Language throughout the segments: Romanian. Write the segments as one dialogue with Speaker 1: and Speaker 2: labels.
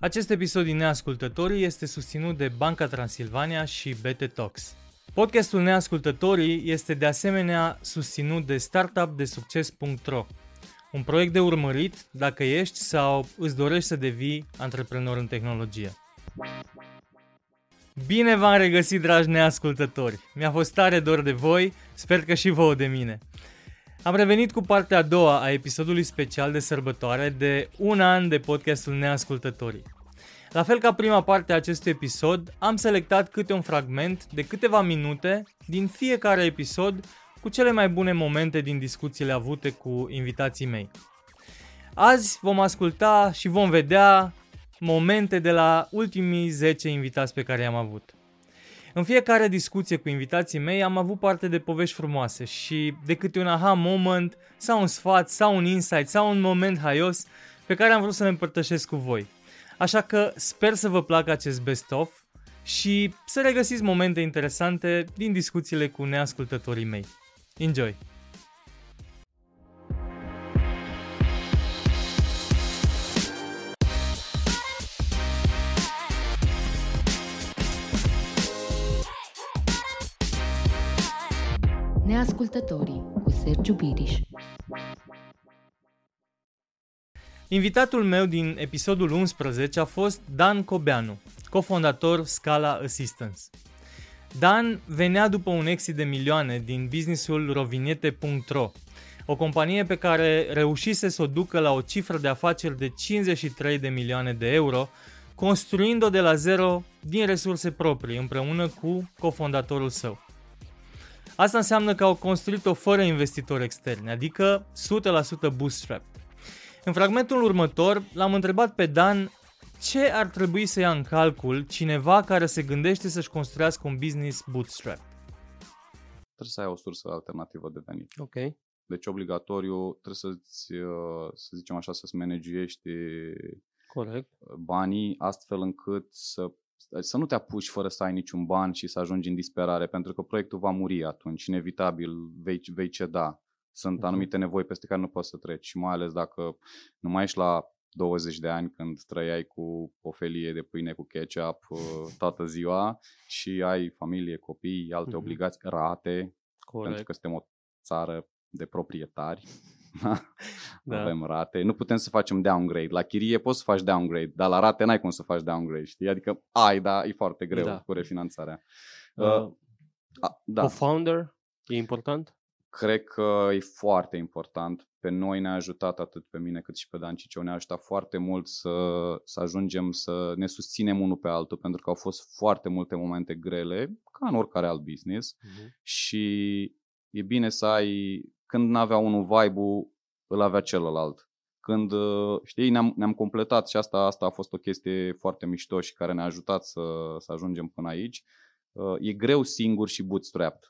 Speaker 1: Acest episod din Neascultătorii este susținut de Banca Transilvania și BT Talks. Podcastul Neascultătorii este de asemenea susținut de startupdesucces.ro, un proiect de urmărit dacă ești sau îți dorești să devii antreprenor în tehnologie. Bine v-am regăsit, dragi neascultători! Mi-a fost tare dor de voi, sper că și vouă de mine. Am revenit cu partea a doua a episodului special de sărbătoare de un an de podcastul Neascultătorii. La fel ca prima parte a acestui episod, am selectat câte un fragment de câteva minute din fiecare episod cu cele mai bune momente din discuțiile avute cu invitații mei. Azi vom asculta și vom vedea momente de la ultimii 10 invitați pe care i-am avut. În fiecare discuție cu invitații mei am avut parte de povești frumoase și de câte un aha moment sau un sfat sau un insight sau un moment haios pe care am vrut să ne împărtășesc cu voi. Așa că sper să vă placă acest best-of și să regăsiți momente interesante din discuțiile cu neascultătorii mei. Enjoy!
Speaker 2: Neascultătorii cu Sergiu Biriș
Speaker 1: Invitatul meu din episodul 11 a fost Dan Cobeanu, cofondator Scala Assistance. Dan venea după un exit de milioane din businessul rovinete.ro, o companie pe care reușise să o ducă la o cifră de afaceri de 53 de milioane de euro, construind-o de la zero din resurse proprii, împreună cu cofondatorul său. Asta înseamnă că au construit-o fără investitori externi, adică 100% bootstrap. În fragmentul următor l-am întrebat pe Dan ce ar trebui să ia în calcul cineva care se gândește să-și construiască un business bootstrap.
Speaker 3: Trebuie să ai o sursă alternativă de venit.
Speaker 1: Ok.
Speaker 3: Deci obligatoriu trebuie să-ți, uh, să zicem așa, să-ți managiuiești
Speaker 1: Corect.
Speaker 3: banii astfel încât să să nu te apuci fără să ai niciun ban și să ajungi în disperare, pentru că proiectul va muri atunci, inevitabil vei, vei ceda. Sunt
Speaker 1: Mhm.
Speaker 3: anumite nevoi peste care nu poți să treci și mai ales dacă nu mai ești la 20 de ani când trăiai cu o felie de pâine cu ketchup uh, toată ziua și ai familie, copii, alte
Speaker 1: Mhm.
Speaker 3: obligații, rate, pentru
Speaker 1: Corect.
Speaker 3: că suntem o țară de proprietari.
Speaker 1: Da.
Speaker 3: Avem rate. Nu putem să facem downgrade. La chirie poți să faci downgrade, dar la rate n-ai cum să faci downgrade, știi? Adică ai, dar e foarte greu
Speaker 1: Da.
Speaker 3: cu refinanțarea.
Speaker 1: Uh,
Speaker 3: Uh, a, da,
Speaker 1: Co-founder e important?
Speaker 3: cred că e foarte important. Pe noi ne-a ajutat atât pe mine cât și pe Dan Ciceu. Ne-a ajutat foarte mult să, să ajungem să ne susținem unul pe altul, pentru că au fost foarte multe momente grele, ca în oricare alt business.
Speaker 1: Uh-huh.
Speaker 3: și e bine să ai, când n-avea unul vibe-ul, îl avea celălalt. Când, uh, știi, ne-am, ne-am completat și asta, asta a fost o chestie foarte mișto și care ne-a ajutat să, să ajungem până aici. Uh, E greu singur și bootstrapped.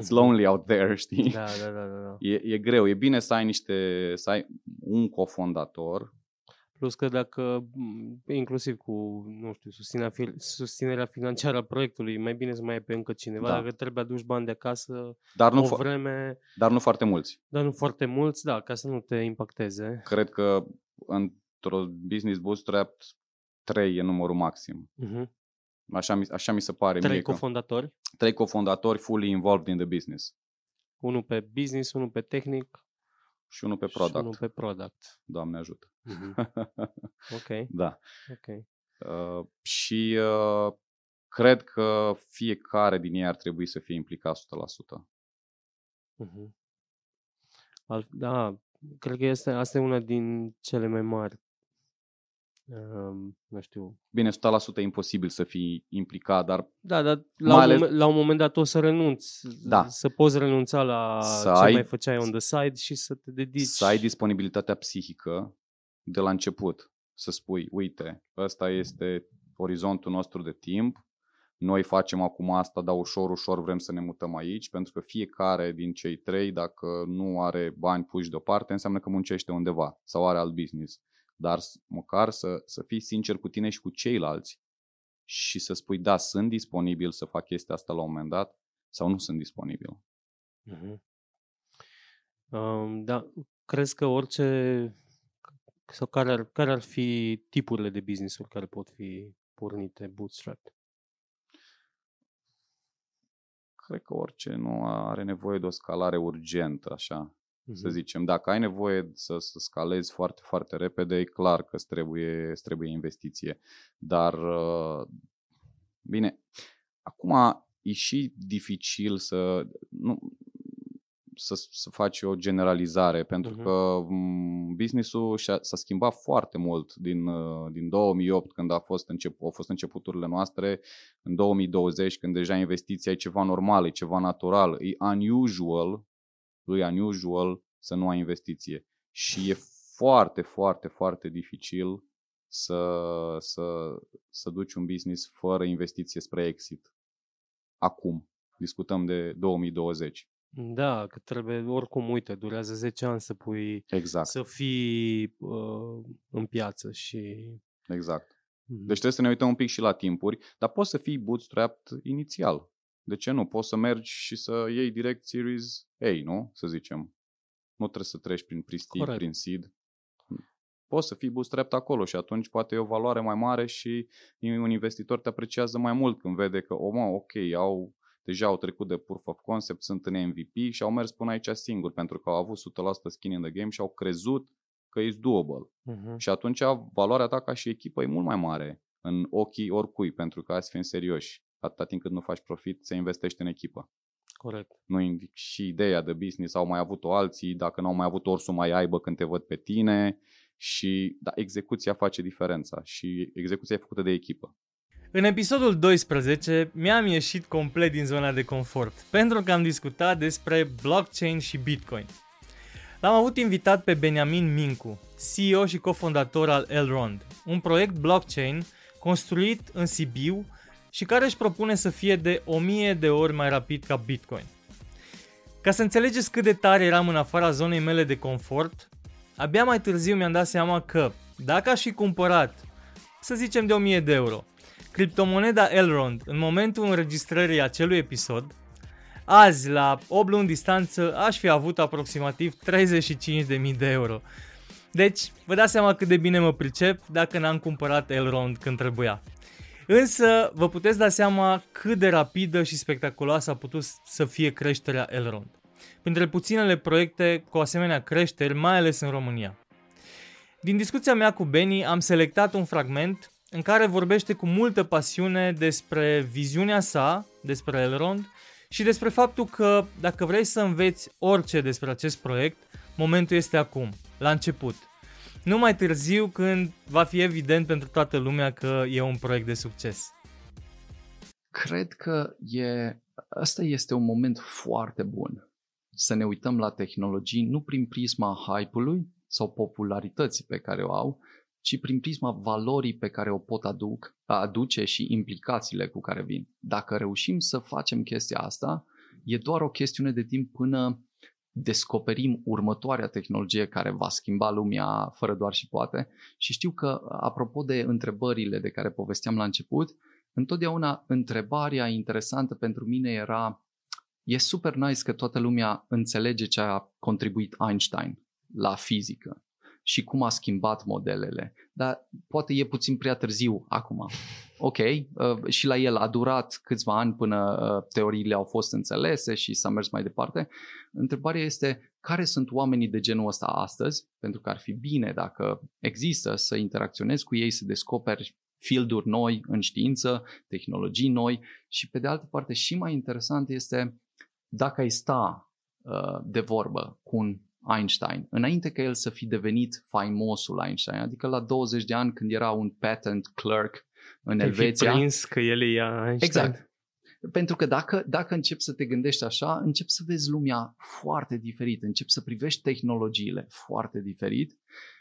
Speaker 3: It's
Speaker 1: Mhm.
Speaker 3: lonely out there, știi?
Speaker 1: Da, da, da, da. da.
Speaker 3: E, e greu, e bine să ai niște, să ai un cofondator.
Speaker 1: Plus că dacă, m, inclusiv cu, nu știu, susținerea, fi- susținerea financiară a proiectului, mai bine să mai ai pe încă cineva,
Speaker 3: Da.
Speaker 1: dacă trebuie aduci bani de acasă,
Speaker 3: Dar nu,
Speaker 1: o
Speaker 3: fo-
Speaker 1: vreme,
Speaker 3: dar nu foarte mulți.
Speaker 1: dar nu foarte mulți, da, ca să nu te impacteze.
Speaker 3: Cred că într-o business bootstrap 3 e numărul maxim.
Speaker 1: Uh-huh.
Speaker 3: Așa mi, așa mi se pare
Speaker 1: Trei
Speaker 3: mie că...
Speaker 1: cofondatori,
Speaker 3: trei cofondatori fully involved in the business
Speaker 1: unul pe business, unul pe tehnic
Speaker 3: și unul pe
Speaker 1: și
Speaker 3: product.
Speaker 1: unul pe product.
Speaker 3: Doamne ajută.
Speaker 1: Uh-huh. Ok,
Speaker 3: da.
Speaker 1: ok.
Speaker 3: Uh, și uh, cred că fiecare din ei ar trebui să fie implicat 100%.
Speaker 1: Uh-huh. Al, da, cred că este, asta e una din cele mai mari, um, nu știu,
Speaker 3: Bine, 100% e imposibil să fii implicat, dar
Speaker 1: Da, dar la,
Speaker 3: Mai
Speaker 1: un,
Speaker 3: ales-
Speaker 1: moment, la un moment dat o să renunți.
Speaker 3: Da.
Speaker 1: Să poți renunța la
Speaker 3: Să
Speaker 1: ce
Speaker 3: ai-
Speaker 1: mai făceai on the side și să te dedici.
Speaker 3: să ai disponibilitatea psihică de la început. Să spui, uite, ăsta este orizontul nostru de timp, noi facem acum asta, dar ușor, ușor vrem să ne mutăm aici, pentru că fiecare din cei trei, dacă nu are bani puși deoparte, înseamnă că muncește undeva sau are alt business. Dar s- măcar să, să fii sincer cu tine și cu ceilalți și să spui, da, sunt disponibil să fac chestia asta la un moment dat sau nu sunt disponibil.
Speaker 1: Mhm. Um, da, crezi că orice
Speaker 4: Sau care ar, care ar fi tipurile de business-uri care pot fi pornite bootstrap?
Speaker 3: Cred că orice nu are nevoie de o scalare urgentă, așa,
Speaker 4: Mm-hmm.
Speaker 3: să zicem. Dacă ai nevoie să, să scalezi foarte, foarte repede, e clar că îți trebuie, îți trebuie investiție. Dar, uh, bine, acum e și dificil să, nu, să, să faci o generalizare, pentru
Speaker 4: Mhm.
Speaker 3: că m, business-ul și-a, s-a schimbat foarte mult din, uh, din 2008, când a fost încep, au fost începuturile noastre, în 2020, când deja investiția e ceva normal, e ceva natural, e unusual, e unusual să nu ai investiție. Și e foarte, foarte, foarte dificil să, să, să duci un business fără investiție spre exit. Acum. Discutăm de 2020.
Speaker 4: Da, că trebuie, oricum, uite, durează 10 ani să pui,
Speaker 3: Exact.
Speaker 4: să fii uh, în piață și...
Speaker 3: Exact.
Speaker 4: Mhm.
Speaker 3: Deci trebuie să ne uităm un pic și la timpuri, dar poți să fii bootstrapped inițial. De ce nu? Poți să mergi și să iei direct Series A, nu? Să zicem. Nu trebuie să treci prin pre-seed,
Speaker 4: Corect.
Speaker 3: prin seed. Poți să fii bootstrapped acolo și atunci poate e o valoare mai mare și un investitor te apreciază mai mult când vede că, o mă, ok, au, deja au trecut de proof of concept, sunt în MVP și au mers până aici singur pentru că au avut 100% skin in the game și au crezut că e doable.
Speaker 4: Mhm.
Speaker 3: Și atunci valoarea ta ca și echipă e mult mai mare în ochii oricui, pentru că azi fiind serioși, atâta timp cât nu faci profit, se investește în echipă.
Speaker 4: Corect.
Speaker 3: Nu și ideea de business au mai avut-o alții, dacă n-au mai avut ori să o mai aibă când te văd pe tine și da, execuția face diferența și execuția e făcută de echipă.
Speaker 1: În episodul 12 mi-am ieșit complet din zona de confort, pentru că am discutat despre blockchain și Bitcoin. L-am avut invitat pe Benjamin Mincu, CEO și cofondator al Elrond, un proiect blockchain construit în Sibiu și care își propune să fie de 1000 de ori mai rapid ca Bitcoin. Ca să înțelegeți cât de tare eram în afara zonei mele de confort, abia mai târziu mi-am dat seama că, dacă aș fi cumpărat, să zicem de 1000 de euro, criptomoneda Elrond în momentul înregistrării acelui episod, azi, la 8 luni distanță, aș fi avut aproximativ 35.000 de euro. Deci, vă dați seama cât de bine mă pricep dacă n-am cumpărat Elrond când trebuia. Însă, vă puteți da seama cât de rapidă și spectaculoasă a putut să fie creșterea Elrond. Printre puținele proiecte cu asemenea creșteri, mai ales în România. Din discuția mea cu Benny am selectat un fragment în care vorbește cu multă pasiune despre viziunea sa, despre Elrond și despre faptul că dacă vrei să înveți orice despre acest proiect, momentul este acum, la început. Nu mai târziu când va fi evident pentru toată lumea că e un proiect de succes.
Speaker 5: Cred că e, ăsta este un moment foarte bun să ne uităm la tehnologii nu prin prisma hype-ului sau popularității pe care o au, ci prin prisma valorii pe care o pot aduc, aduce și implicațiile cu care vin. Dacă reușim să facem chestia asta, e doar o chestiune de timp până descoperim următoarea tehnologie care va schimba lumea fără doar și poate. Și știu că, apropo de întrebările de care povesteam la început, întotdeauna întrebarea interesantă pentru mine era e super nice că toată lumea înțelege ce a contribuit Einstein la fizică și cum a schimbat modelele. Dar poate e puțin prea târziu acum. Ok, uh, și la el a durat câțiva ani până uh, teoriile au fost înțelese și s-a mers mai departe. Întrebarea este care sunt oamenii de genul ăsta astăzi, pentru că ar fi bine dacă există să interacționezi cu ei, să descoperi fielduri noi în știință, tehnologii noi și pe de altă parte și mai interesant este dacă ai sta uh, de vorbă cu un Einstein, înainte ca el să fi devenit faimosul Einstein, adică la 20 de ani când era un patent clerk în
Speaker 4: Te-ai fi
Speaker 5: Elveția.
Speaker 4: prins că el e Einstein.
Speaker 5: Exact. Pentru că dacă, dacă începi să te gândești așa, începi să vezi lumea foarte diferit, începi să privești tehnologiile foarte diferit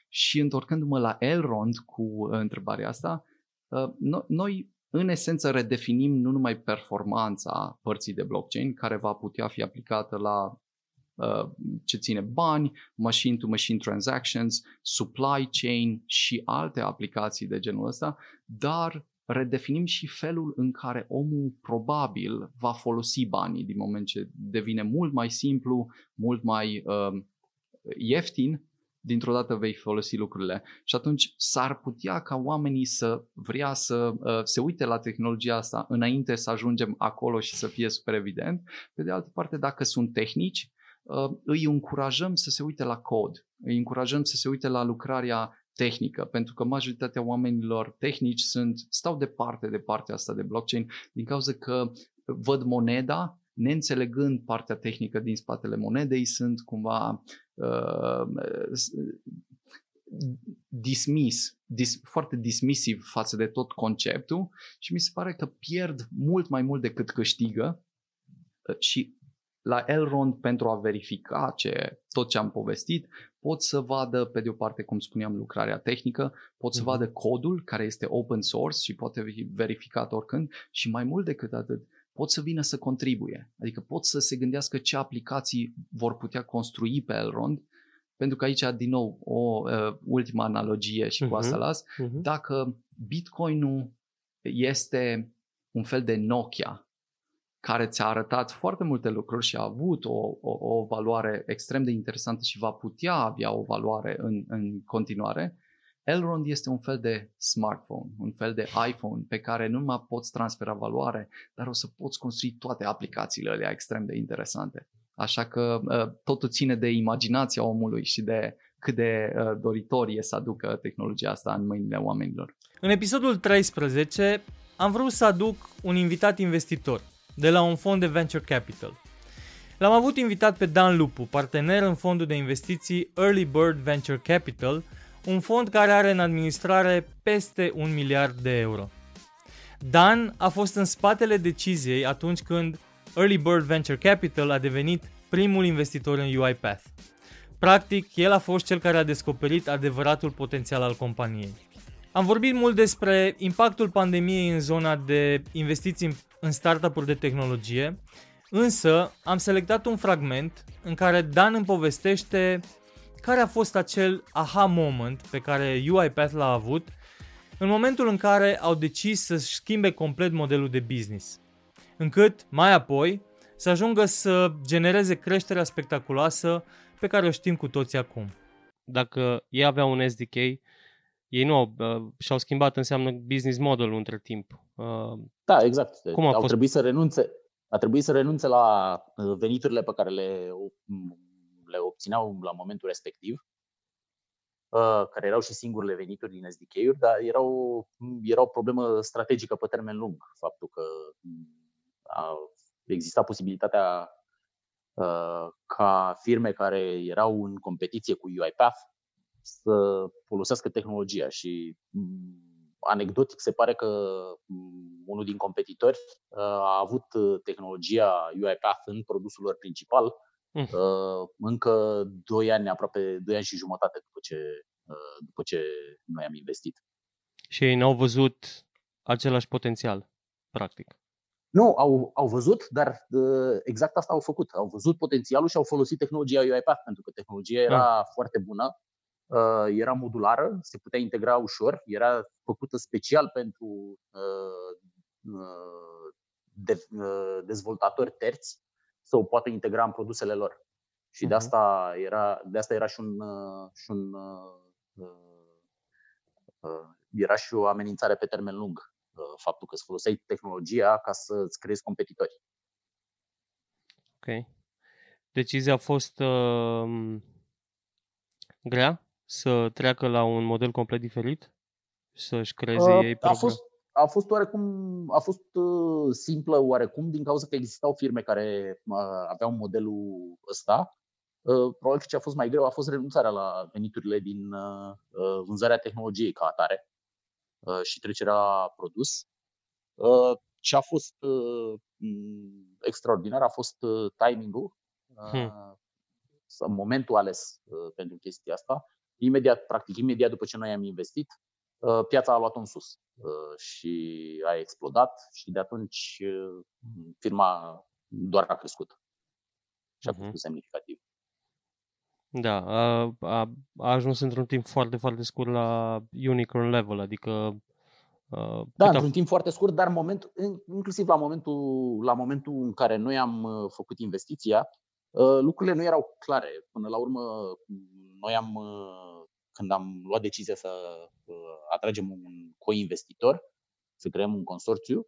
Speaker 5: și întorcându-mă la Elrond cu uh, întrebarea asta, uh, no- noi în esență redefinim nu numai performanța părții de blockchain care va putea fi aplicată la uh, ce ține bani, machine-to-machine transactions, supply chain și alte aplicații de genul ăsta, dar redefinim și felul în care omul probabil va folosi banii din moment ce devine mult mai simplu, mult mai uh, ieftin dintr-o dată vei folosi lucrurile. Și atunci s-ar putea ca oamenii să vrea să uh, se uite la tehnologia asta înainte să ajungem acolo și să fie super evident. Pe de altă parte, dacă sunt tehnici, uh, îi încurajăm să se uite la cod, îi încurajăm să se uite la lucrarea tehnică, pentru că majoritatea oamenilor tehnici sunt, stau departe de partea asta de blockchain din cauza că văd moneda, neînțelegând partea tehnică din spatele monedei, sunt cumva uh, dismiss, dis, foarte dismisiv față de tot conceptul și mi se pare că pierd mult mai mult decât câștigă și la Elrond pentru a verifica ce, tot ce am povestit, pot să vadă, pe de o parte, cum spuneam, lucrarea tehnică, pot să mhm. vadă codul care este open source și poate fi verificat oricând și mai mult decât atât, pot să vină să contribuie. Adică pot să se gândească ce aplicații vor putea construi pe Elrond, pentru că aici, din nou, o uh, ultimă analogie și uh-huh. cu asta mhm. las, uh-huh. dacă Bitcoin-ul este un fel de Nokia care ți-a arătat foarte multe lucruri și a avut o, o, o valoare extrem de interesantă și va putea avea o valoare în, în continuare, Elrond este un fel de smartphone, un fel de iPhone pe care nu mai poți transfera valoare, dar o să poți construi toate aplicațiile alea extrem de interesante. Așa că ă, totul ține de imaginația omului și de cât de ă, doritor e să aducă tehnologia asta în mâinile oamenilor.
Speaker 1: În episodul 13 am vrut să aduc un invitat investitor de la un fond de venture capital. L-am avut invitat pe Dan Lupu, partener în fondul de investiții Early Bird Venture Capital, un fond care are în administrare peste un miliard de euro. Dan a fost în spatele deciziei atunci când Early Bird Venture Capital a devenit primul investitor în UiPath. Practic, el a fost cel care a descoperit adevăratul potențial al companiei. Am vorbit mult despre impactul pandemiei în zona de investiții în startup-uri de tehnologie, însă am selectat un fragment în care Dan îmi povestește care a fost acel aha moment pe care UiPath l-a avut în momentul în care au decis să schimbe complet modelul de business, încât mai apoi să ajungă să genereze creșterea spectaculoasă pe care o știm cu toții acum.
Speaker 4: Dacă ei aveau un SDK, ei nu au, uh, și-au schimbat înseamnă business model între timp. Uh,
Speaker 6: da, exact. Cum a au fost? trebuit să renunțe, a trebuit să renunțe la uh, veniturile pe care le, le obțineau la momentul respectiv, uh, care erau și singurele venituri din SDK-uri, dar erau, era o problemă strategică pe termen lung. Faptul că mm, a exista posibilitatea uh, ca firme care erau în competiție cu UiPath să folosească tehnologia și mm, anecdotic se pare că mm, unul din competitori uh, a avut tehnologia UiPath în produsul lor principal mm. încă 2 ani, aproape 2 ani și jumătate după ce, după ce noi am investit.
Speaker 4: Și ei n-au văzut același potențial, practic.
Speaker 6: Nu, au, au văzut, dar exact asta au făcut. Au văzut potențialul și au folosit tehnologia UiPath, pentru că tehnologia era mm. foarte bună Uh, era modulară, se putea integra ușor, era făcută special pentru uh, uh, de, dezvoltatori terți să o poată integra în produsele lor. Și de mhm. asta era, de asta era și un, și un era și o amenințare pe termen lung, faptul că îți foloseai tehnologia ca să îți creezi competitori.
Speaker 4: Ok. Decizia a fost uh, grea? Să treacă la un model complet diferit? Să-și creeze uh, ei
Speaker 6: a fost, a fost oarecum, a fost uh, simplă oarecum din cauza că existau firme care uh, aveau modelul ăsta. Uh, probabil că ce a fost mai greu a fost renunțarea la veniturile din uh, uh vânzarea tehnologiei ca atare uh, și trecerea la produs. Uh, ce a fost uh, extraordinar a fost uh, timingul, uh, hmm. momentul ales uh, pentru chestia asta imediat, practic imediat după ce noi am investit, uh, piața a luat un sus uh, și a explodat și de atunci uh, firma doar a crescut și a crescut uh-huh. semnificativ.
Speaker 4: Da, a, a, a ajuns într-un timp foarte, foarte scurt la unicorn level, adică
Speaker 6: Uh, da, într-un a... timp foarte scurt, dar moment, inclusiv la momentul, la momentul în care noi am făcut investiția, uh, lucrurile nu erau clare. Până la urmă, noi am, când am luat decizia să atragem un co-investitor, să creăm un consorțiu,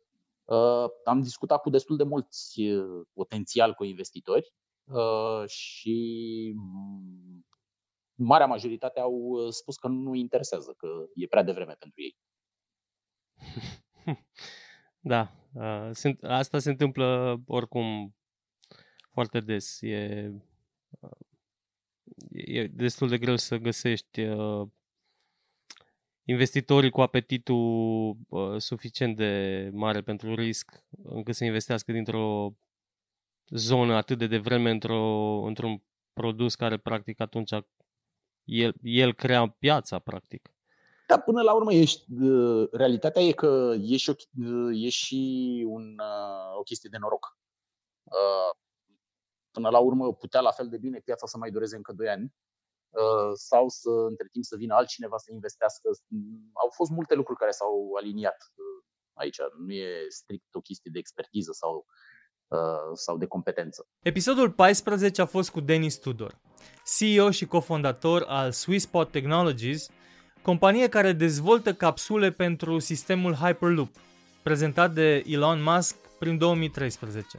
Speaker 6: am discutat cu destul de mulți potențial co-investitori și marea majoritate au spus că nu interesează, că e prea devreme pentru ei.
Speaker 4: Da, asta se întâmplă oricum foarte des. E, e destul de greu să găsești investitorii cu apetitul suficient de mare pentru risc încât să investească dintr-o zonă atât de devreme într-o, într-un produs care practic atunci el, el crea piața practic.
Speaker 6: Da, până la urmă, ești, realitatea e că e și, o, e și un, o chestie de noroc. Până la urmă, putea la fel de bine piața să mai dureze încă 2 ani sau să, între timp, să vină altcineva să investească. Au fost multe lucruri care s-au aliniat aici. Nu e strict o chestie de expertiză sau, sau de competență.
Speaker 1: Episodul 14 a fost cu Denis Tudor, CEO și cofondator al Swisspot Technologies, companie care dezvoltă capsule pentru sistemul Hyperloop, prezentat de Elon Musk prin 2013.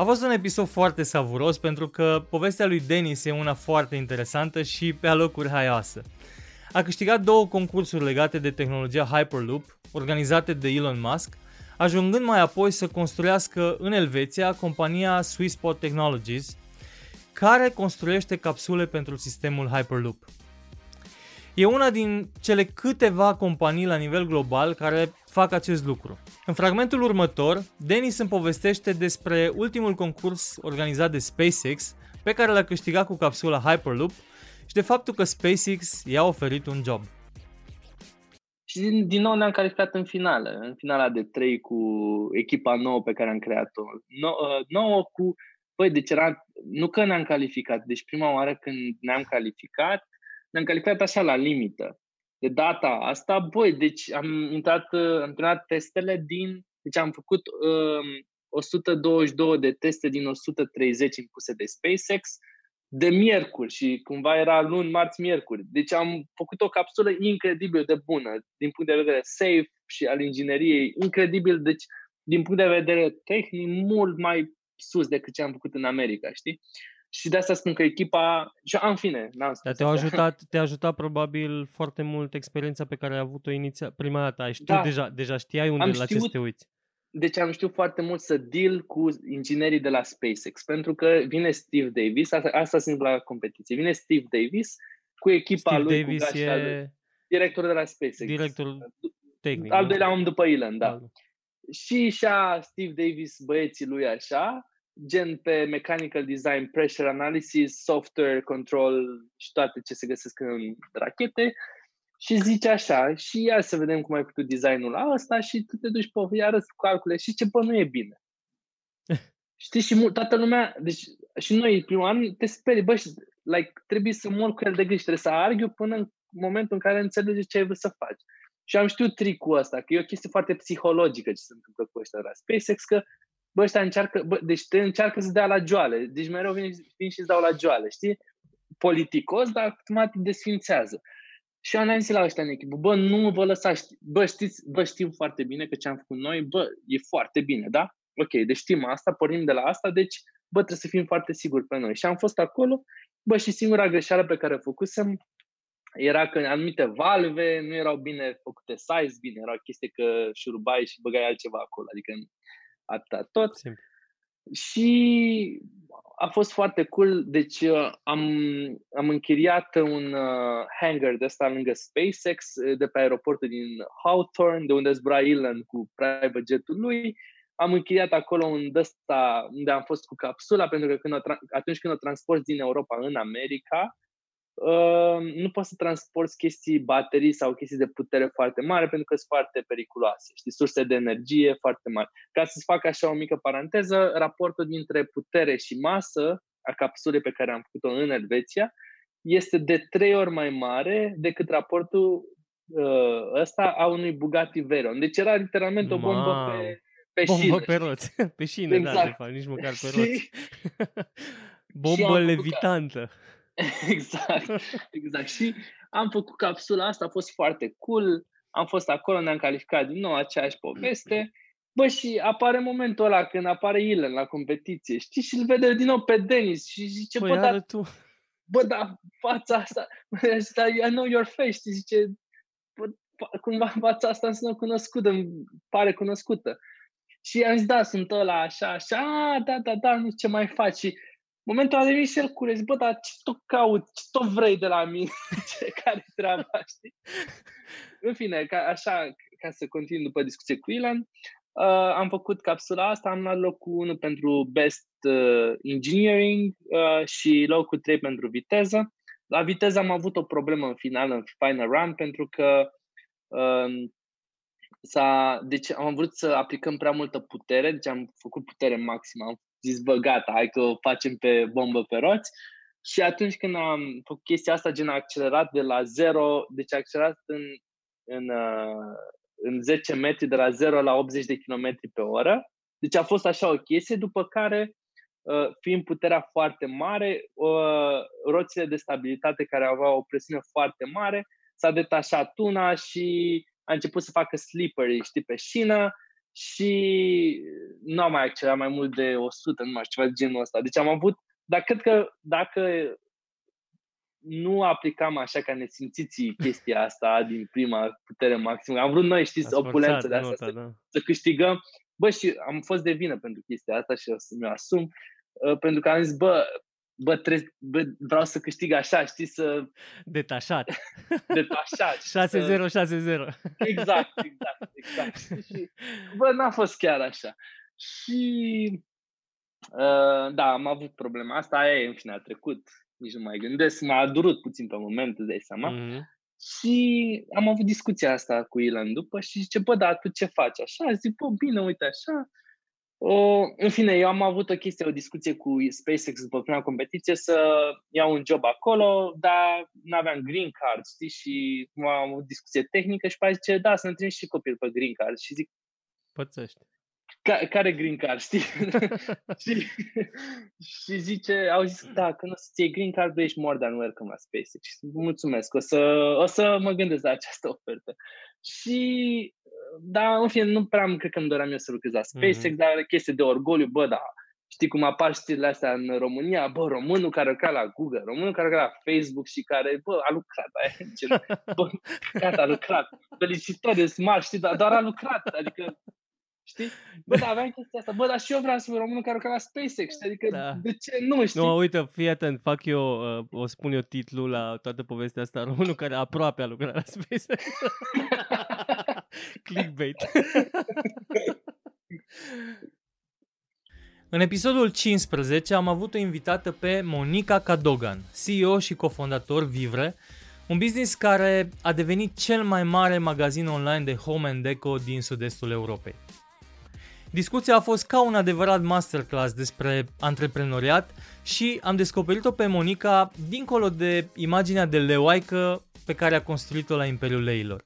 Speaker 1: A fost un episod foarte savuros pentru că povestea lui Dennis e una foarte interesantă și pe alocuri haioasă. A câștigat două concursuri legate de tehnologia Hyperloop, organizate de Elon Musk, ajungând mai apoi să construiască în Elveția compania Swisspot Technologies, care construiește capsule pentru sistemul Hyperloop. E una din cele câteva companii la nivel global care fac acest lucru. În fragmentul următor, Denis îmi povestește despre ultimul concurs organizat de SpaceX pe care l-a câștigat cu capsula Hyperloop și de faptul că SpaceX i-a oferit un job.
Speaker 7: Și din, din nou ne-am calificat în finală, în finala de 3 cu echipa nouă pe care am creat-o. No, uh, nouă cu, păi, deci era, nu că ne-am calificat, deci prima oară când ne-am calificat, ne-am calificat așa la limită. De data asta, băi, deci am intrat, am intrat testele din, deci am făcut um, 122 de teste din 130 impuse de SpaceX de miercuri și cumva era luni, marți, miercuri. Deci am făcut o capsulă incredibil de bună din punct de vedere safe și al ingineriei, incredibil, deci din punct de vedere tehnic mult mai sus decât ce am făcut în America, știi? Și de asta spun că echipa, și în fine, n-am spus
Speaker 4: Dar te-a ajutat, te-a ajutat probabil foarte mult experiența pe care ai avut-o inițial, prima dată. Ai știut da. deja, deja știai unde, am la știut, ce să te uiți.
Speaker 7: Deci am știut foarte mult să deal cu inginerii de la SpaceX, pentru că vine Steve Davis, asta, asta se întâmplă la competiție, vine Steve Davis cu echipa
Speaker 4: Steve
Speaker 7: lui,
Speaker 4: Davis
Speaker 7: cu
Speaker 4: e...
Speaker 7: lui, director de la SpaceX.
Speaker 4: Directorul tehnic.
Speaker 7: Al doilea om după Elon, da. da. Și și Steve Davis, băieții lui așa, gen pe mechanical design, pressure analysis, software control și toate ce se găsesc în rachete și zice așa, și ia să vedem cum ai făcut designul la ăsta și tu te duci pe iară cu calcule și ce, bă, nu e bine. Știi, și mult, toată lumea, deci și noi primul an te sperii, bă, și, like, trebuie să mor cu el de gând trebuie să argiu până în momentul în care înțelegi ce ai vrut să faci. Și am știut tricul ăsta, că e o chestie foarte psihologică ce se întâmplă cu ăștia la SpaceX, că bă, ăștia încearcă, bă, deci te încearcă să dea la joale. Deci mereu vin, vin și îți dau la joale, știi? Politicos, dar automat desfințează. Și am zis la ăștia în echipă, bă, nu vă lăsați, bă, știți, bă, știm foarte bine că ce am făcut noi, bă, e foarte bine, da? Ok, deci știm asta, pornim de la asta, deci, bă, trebuie să fim foarte siguri pe noi. Și am fost acolo, bă, și singura greșeală pe care o făcusem era că anumite valve nu erau bine făcute size, bine, erau chestii că șurubai și băgai altceva acolo, adică atâta tot. Simplu. Și a fost foarte cool, deci uh, am, am închiriat un uh, hangar de ăsta lângă SpaceX, uh, de pe aeroportul din Hawthorne, de unde zbura Elon cu private jet-ul lui. Am închiriat acolo un ăsta unde am fost cu capsula, pentru că când o tra- atunci când o transport din Europa în America, nu poți să transporti chestii baterii sau chestii de putere foarte mare pentru că sunt foarte periculoase. Știi, surse de energie foarte mari. Ca să-ți fac așa o mică paranteză, raportul dintre putere și masă a capsulei pe care am făcut-o în Elveția este de trei ori mai mare decât raportul uh, ăsta a unui Bugatti Veyron. Deci era literalmente o bombă pe, pe
Speaker 4: bombă
Speaker 7: șină.
Speaker 4: pe roți. Pe șină, exact. da, de fapt, nici măcar pe roți. bombă levitantă.
Speaker 7: exact, exact. Și am făcut capsula asta, a fost foarte cool, am fost acolo, ne-am calificat din nou, aceeași poveste. Bă, și apare momentul ăla când apare Ilan la competiție, știi? Și îl vede din nou pe Denis și zice, bă, bă dar, tu. bă, da, fața asta, I know your face, știi? Zice, bă, cumva fața asta îmi sună cunoscută, îmi pare cunoscută. Și am zis, da, sunt ăla, așa, așa, da, da, da, nu știu ce mai faci. Și momentul a venit și el curios, bă, dar ce tot caut, ce tot vrei de la mine, ce, care treaba, știi? În fine, ca, așa, ca să continui după discuție cu Ilan, uh, am făcut capsula asta, am luat locul 1 pentru Best uh, Engineering uh, și locul 3 pentru viteză. La viteză am avut o problemă în final, în final run, pentru că uh, s-a, deci am vrut să aplicăm prea multă putere, deci am făcut putere maximă, am zis, bă, gata, hai că o facem pe bombă pe roți. Și atunci când am făcut chestia asta, gen a accelerat de la 0, deci a accelerat în, în, uh, în 10 metri de la 0 la 80 de km pe oră. Deci a fost așa o chestie, după care, uh, fiind puterea foarte mare, uh, roțile de stabilitate care aveau o presiune foarte mare, s-a detașat una și a început să facă slippery, știi, pe șină și nu am mai accelerat mai mult de 100, nu mai știu, ceva de genul ăsta. Deci am avut, dar cred că dacă nu aplicam așa ca nesimțiții chestia asta din prima putere maximă. Am vrut noi, știți, opulență de asta, să, da. să câștigăm. Bă, și am fost de vină pentru chestia asta și o să mi-o asum, uh, pentru că am zis, bă, bă, tre- bă, vreau să câștig așa, știi, să...
Speaker 1: Detașat.
Speaker 7: Detașat.
Speaker 1: 6-0, 6-0.
Speaker 7: Exact, exact, exact. și, bă, n-a fost chiar așa. Și, uh, da, am avut problema asta, aia e, în fine, a trecut, nici nu mai gândesc, m-a durut puțin pe moment, îți dai seama. Mm-hmm. Și am avut discuția asta cu Ilan după și zice, bă, dar tu ce faci așa? Zic, bă, bine, uite așa, o, în fine, eu am avut o chestie, o discuție cu SpaceX după prima competiție să iau un job acolo, dar nu aveam green card, știi, și am o discuție tehnică și pe zice, da, să ne trimiți și copil pe green card. Și zic,
Speaker 1: Pățești.
Speaker 7: Ca, care green card, știi? și, și zice, au zis, da, când o să-ți iei green card, ești more than welcome la SpaceX. Și mulțumesc, o să, o să mă gândesc la această ofertă. Și da, în fine, nu prea cred că îmi doream eu să lucrez la SpaceX, mm-hmm. dar chestie de orgoliu, bă, da, știi cum apar știrile astea în România, bă, românul care lucra la Google, românul care lucra la Facebook și care, bă, a lucrat, aia, ce, bă, gata, a lucrat, felicitări, smart, știi, dar doar a lucrat, adică Știi? Bă, da, aveam chestia asta. Bă, dar și eu vreau să fiu românul care lucra la SpaceX. Adică, da. de ce nu, știi?
Speaker 1: Nu, uite, fii atent, fac eu, uh, o spun eu titlul la toată povestea asta. Românul care aproape a lucrat la SpaceX. Clickbait. În episodul 15 am avut o invitată pe Monica Cadogan, CEO și cofondator Vivre, un business care a devenit cel mai mare magazin online de home and deco din sud-estul Europei. Discuția a fost ca un adevărat masterclass despre antreprenoriat și am descoperit-o pe Monica dincolo de imaginea de leoaică pe care a construit-o la Imperiul Leilor.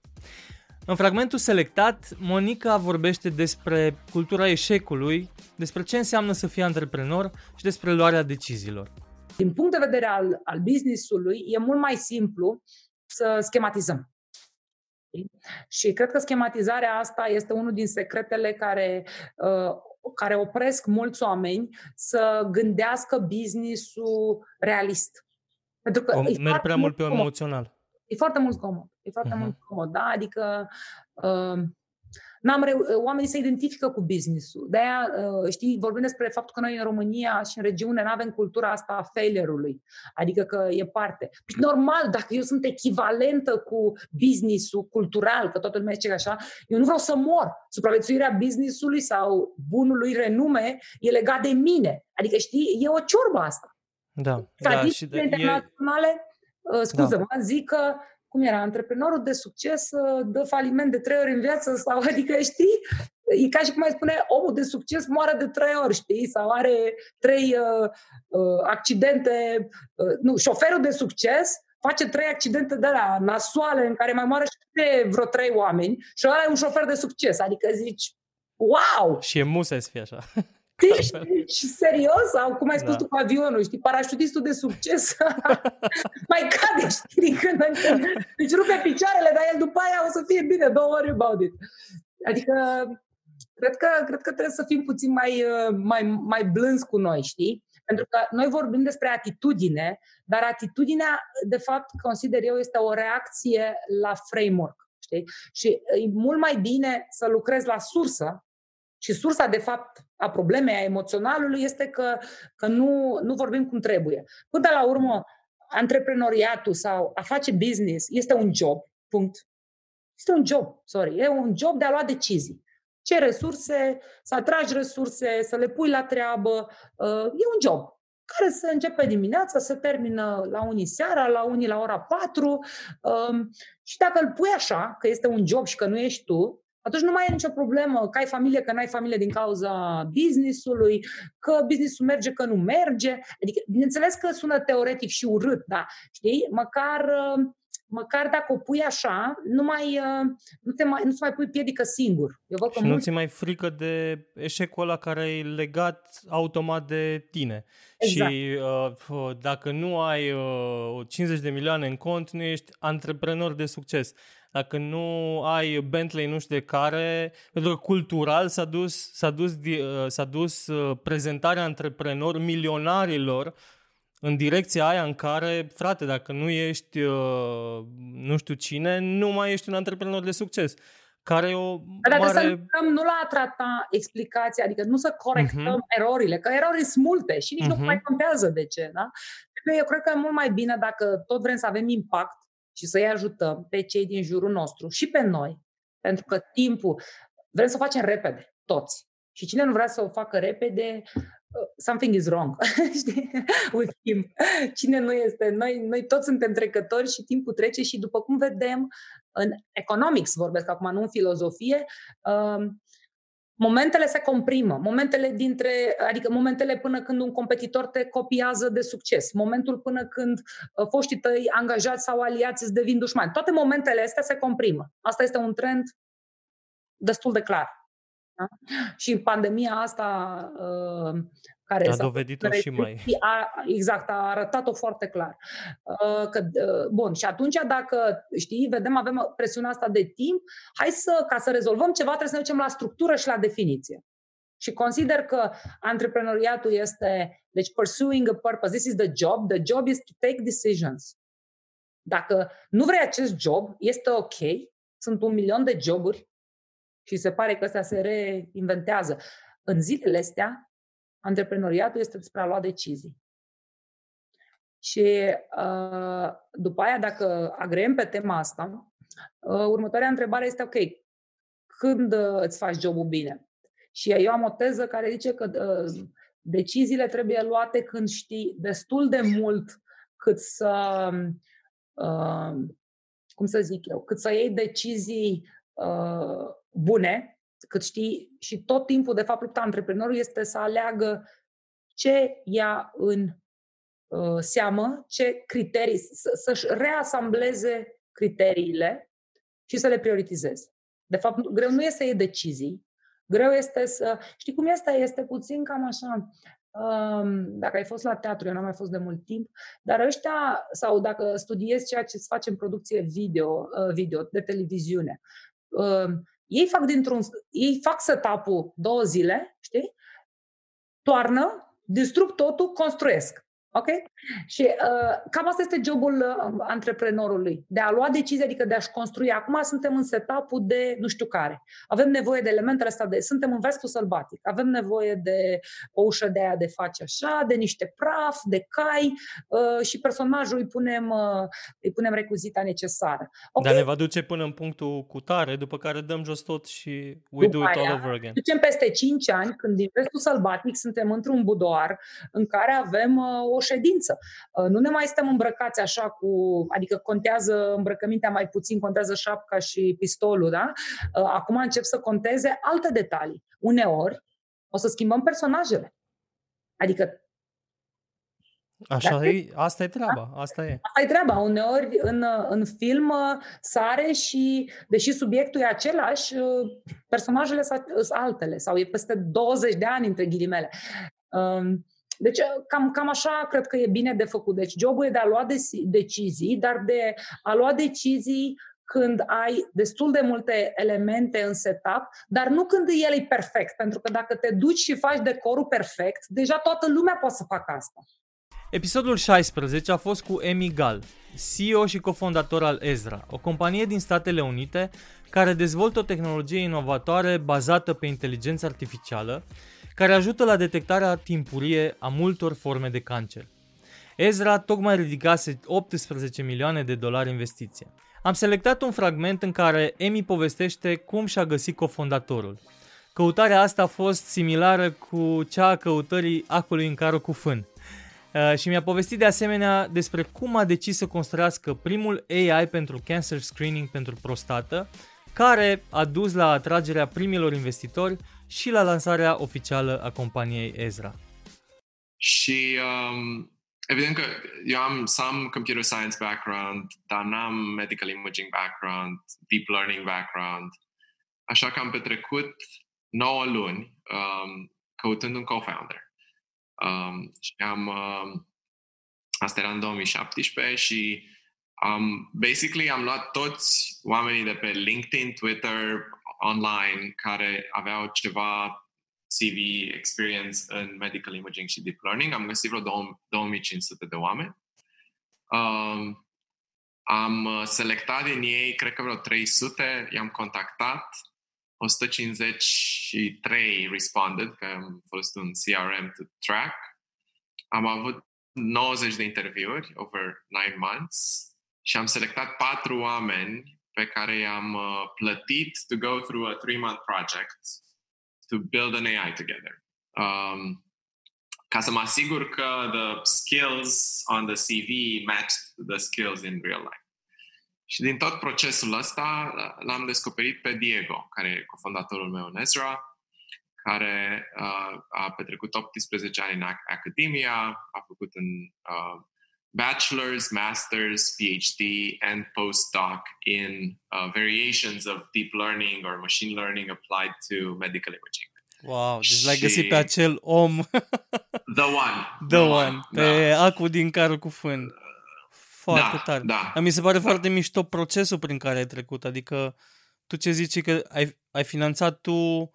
Speaker 1: În fragmentul selectat, Monica vorbește despre cultura eșecului, despre ce înseamnă să fii antreprenor și despre luarea deciziilor.
Speaker 8: Din punct de vedere al, al business-ului, e mult mai simplu să schematizăm. Și cred că schematizarea asta este unul din secretele care, uh, care opresc mulți oameni să gândească business-ul realist.
Speaker 1: Pentru că o, merg prea mult pe emoțional.
Speaker 8: E foarte mult comod. E foarte uh-huh. mult comod, da? Adică uh, N-am reu- oamenii se identifică cu business-ul. De-aia, uh, știi, vorbim despre faptul că noi în România și în regiune nu avem cultura asta a failure-ului. Adică că e parte. Păi normal, dacă eu sunt echivalentă cu business-ul cultural, că toată lumea zice așa, eu nu vreau să mor. Supraviețuirea business-ului sau bunului renume e legat de mine. Adică, știi, e o ciorbă asta.
Speaker 1: Da. Tradițiile
Speaker 8: da, internaționale, e... Uh, scuză-mă, zic că cum era, antreprenorul de succes uh, dă faliment de trei ori în viață sau adică știi, e ca și cum ai spune omul de succes moare de trei ori, știi, sau are trei uh, uh, accidente, uh, nu, șoferul de succes face trei accidente de la nasoale în care mai moare și de vreo trei oameni și ăla e un șofer de succes, adică zici, wow!
Speaker 1: Și e musai să fie așa.
Speaker 8: și, și serios, sau cum ai spus da. tu cu avionul, știi, parașutistul de succes mai cade, știi, când deci rupe picioarele, dar el după aia o să fie bine, don't worry about it. Adică, cred că, cred că trebuie să fim puțin mai, mai, mai blânzi cu noi, știi? Pentru că noi vorbim despre atitudine, dar atitudinea, de fapt, consider eu, este o reacție la framework. Știi? Și e mult mai bine să lucrezi la sursă și sursa, de fapt, a problemei, a emoționalului este că, că nu, nu vorbim cum trebuie. Până la urmă, antreprenoriatul sau a face business este un job, punct. Este un job, sorry, e un job de a lua decizii. Ce resurse, să atragi resurse, să le pui la treabă, uh, e un job care se începe dimineața, se termină la unii seara, la unii la ora 4 um, și dacă îl pui așa, că este un job și că nu ești tu, atunci nu mai e nicio problemă că ai familie, că nu ai familie din cauza businessului, că businessul merge, că nu merge. Adică, bineînțeles că sună teoretic și urât, da, știi? Măcar uh, măcar dacă o pui așa, nu mai, uh, nu te mai, nu-ți mai pui piedică singur.
Speaker 1: Eu văd că și mult... nu ți mai frică de eșecul ăla care e legat automat de tine. Exact. Și uh, dacă nu ai uh, 50 de milioane în cont, nu ești antreprenor de succes. Dacă nu ai Bentley nu știu de care, pentru că cultural s-a dus, s-a dus, uh, s-a dus uh, prezentarea antreprenor milionarilor în direcția aia în care, frate, dacă nu ești uh, nu știu cine, nu mai ești un antreprenor de succes. Care e o
Speaker 8: Dar mare... să lucrăm nu la a trata explicația, adică nu să corectăm uh-huh. erorile, că erori sunt multe și nici uh-huh. nu mhm. mai contează de ce. Da? Eu cred că e mult mai bine dacă tot vrem să avem impact și să-i ajutăm pe cei din jurul nostru și pe noi, pentru că timpul, vrem să o facem repede, toți. Și cine nu vrea să o facă repede, something is wrong with him. Cine nu este? Noi, noi toți suntem trecători și timpul trece și după cum vedem în economics, vorbesc acum, nu în filozofie, um, momentele se comprimă, momentele dintre, adică momentele până când un competitor te copiază de succes, momentul până când uh, foștii tăi angajați sau aliați îți devin dușmani. Toate momentele astea se comprimă. Asta este un trend destul de clar. Da? Și pandemia asta uh, care
Speaker 1: a dovedit-o și mai.
Speaker 8: A, exact, a arătat-o foarte clar. Uh, că, uh, bun, și atunci dacă, știi, vedem, avem presiunea asta de timp, hai să, ca să rezolvăm ceva, trebuie să ne ducem la structură și la definiție. Și consider că antreprenoriatul este, deci pursuing a purpose, this is the job, the job is to take decisions. Dacă nu vrei acest job, este ok, sunt un milion de joburi, și se pare că ăsta se reinventează. În zilele astea, antreprenoriatul este despre a lua decizii. Și uh, după aia, dacă agreem pe tema asta, uh, următoarea întrebare este, ok, când uh, îți faci jobul bine? Și eu am o teză care zice că deciziile trebuie luate când știi destul de mult cât să, cum să zic eu, cât să iei decizii bune, cât știi, și tot timpul, de fapt, lupta antreprenorului este să aleagă ce ia în uh, seamă, ce criterii, să, să-și reasambleze criteriile și să le prioritizeze. De fapt, greu nu este să iei decizii, greu este să... Știi cum este? Este puțin cam așa. Um, dacă ai fost la teatru, eu n-am mai fost de mult timp, dar ăștia, sau dacă studiezi ceea ce se face în producție video, uh, video de televiziune, um, ei fac dintr-un, ei fac setup-ul două zile, știi? Toarnă, distrug totul, construiesc. Ok? Și uh, cam asta este jobul uh, antreprenorului, de a lua decizii, adică de a-și construi. Acum suntem în setup de nu știu care. Avem nevoie de elementele astea, de, suntem în vestul sălbatic, avem nevoie de o ușă de aia de face așa, de niște praf, de cai uh, și personajul îi punem, uh, îi punem recuzita necesară.
Speaker 1: Okay? Dar ne va duce până în punctul cu tare, după care dăm jos tot și we după do it all aia, over again.
Speaker 8: Ducem peste 5 ani, când din vestul sălbatic suntem într-un budoar în care avem uh, o ședință. Uh, nu ne mai stăm îmbrăcați așa cu, adică contează îmbrăcămintea mai puțin, contează șapca și pistolul, da? Uh, acum încep să conteze alte detalii. Uneori o să schimbăm personajele. Adică
Speaker 1: Așa e, asta e treaba, asta e.
Speaker 8: Asta e treaba. Uneori în, în film sare și, deși subiectul e același, personajele sunt altele sau e peste 20 de ani între ghilimele. Um, deci cam, cam așa cred că e bine de făcut. Deci jobul e de a lua decizii, dar de a lua decizii când ai destul de multe elemente în setup, dar nu când el e perfect, pentru că dacă te duci și faci decorul perfect, deja toată lumea poate să facă asta.
Speaker 1: Episodul 16 a fost cu Emi Gal, CEO și cofondator al Ezra, o companie din Statele Unite care dezvoltă o tehnologie inovatoare bazată pe inteligență artificială, care ajută la detectarea timpurie a multor forme de cancer. Ezra tocmai ridicase 18 milioane de dolari investiție. Am selectat un fragment în care Emi povestește cum și-a găsit cofondatorul. Căutarea asta a fost similară cu cea a căutării acului în cară cu fân. Uh, și mi-a povestit de asemenea despre cum a decis să construiască primul AI pentru cancer screening pentru prostată, care a dus la atragerea primilor investitori și la lansarea oficială a companiei Ezra.
Speaker 9: Și um, evident că eu am some computer science background, dar n-am medical imaging background, deep learning background, așa că am petrecut 9 luni um, căutând un co-founder. Um, și am, um, asta era în 2017 și um, basically am luat toți oamenii de pe LinkedIn, Twitter, online care aveau ceva CV experience în medical imaging și deep learning. Am găsit vreo 2500 de oameni. Um, am uh, selectat din ei, cred că vreo 300, i-am contactat, 153 responded, că am folosit un CRM to track. Am avut 90 de interviuri over 9 months și am selectat patru oameni pe care i-am uh, plătit to go through a three-month project to build an AI together. Um, ca să mă asigur că the skills on the CV matched the skills in real life. Și din tot procesul ăsta l-am descoperit pe Diego, care e cofondatorul meu în Ezra, care uh, a petrecut 18 ani în academia, a făcut în uh, bachelor's, master's, PhD, and postdoc in uh, variations of deep learning or machine learning applied to medical imaging.
Speaker 1: Wow, deci l-ai găsit pe acel om.
Speaker 9: The one.
Speaker 1: The, the one. one. Pe da. acu din carul cu fân. Foarte
Speaker 9: da,
Speaker 1: tare.
Speaker 9: Da.
Speaker 1: Mi se pare da. foarte mișto procesul prin care ai trecut. Adică tu ce zici că ai, ai finanțat tu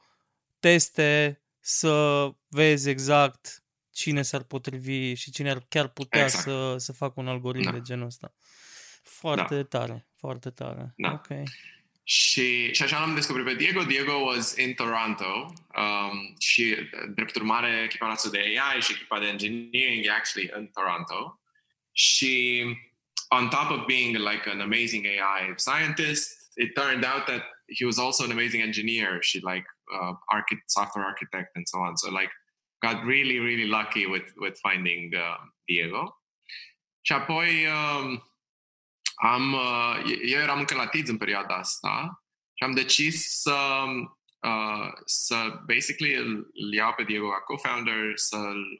Speaker 1: teste să vezi exact cine s-ar potrivi și cine ar chiar putea exact. să, să facă un algoritm da. de genul ăsta. Foarte da. tare, foarte tare. Da. Okay.
Speaker 9: Și, și așa am descoperit pe Diego. Diego was in Toronto um, și, drept urmare, echipa noastră de AI și echipa de engineering e actually in Toronto. Și on top of being like an amazing AI scientist, it turned out that he was also an amazing engineer. She like uh, archi- software architect and so on. So like got really, really lucky with, with finding uh, Diego. Și apoi um, am, uh, eu eram încă la TIDS în perioada asta și am decis să, uh, să basically îl, îl iau pe Diego ca co-founder, să-l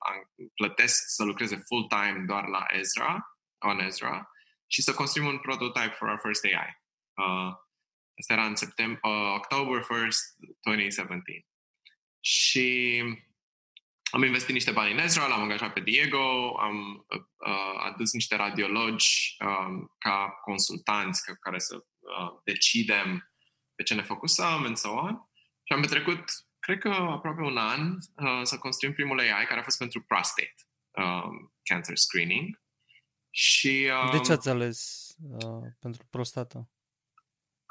Speaker 9: plătesc să lucreze full-time doar la Ezra, on Ezra, și să construim un prototype for our first AI. Uh, asta era în septembrie, uh, October 1st, 2017. Și am investit niște bani în Ezra, l-am angajat pe Diego, am uh, adus niște radiologi uh, ca consultanți ca care să uh, decidem pe ce ne focusăm and so on. Și am petrecut, cred că aproape un an, uh, să construim primul AI care a fost pentru prostate um, cancer screening. Și,
Speaker 1: um, de ce ați ales uh, pentru prostată?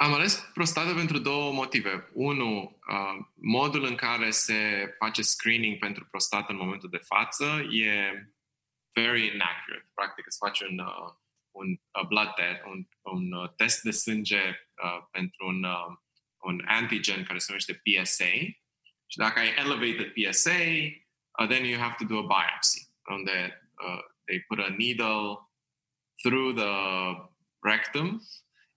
Speaker 9: Am ales prostată pentru două motive. Unu, uh, modul în care se face screening pentru prostată în momentul de față e very inaccurate. Practic îți faci un, uh, un uh, blood test, un, un uh, test de sânge uh, pentru un, uh, un antigen care se numește PSA și dacă ai elevated PSA, uh, then you have to do a biopsy, unde uh, they put a needle through the rectum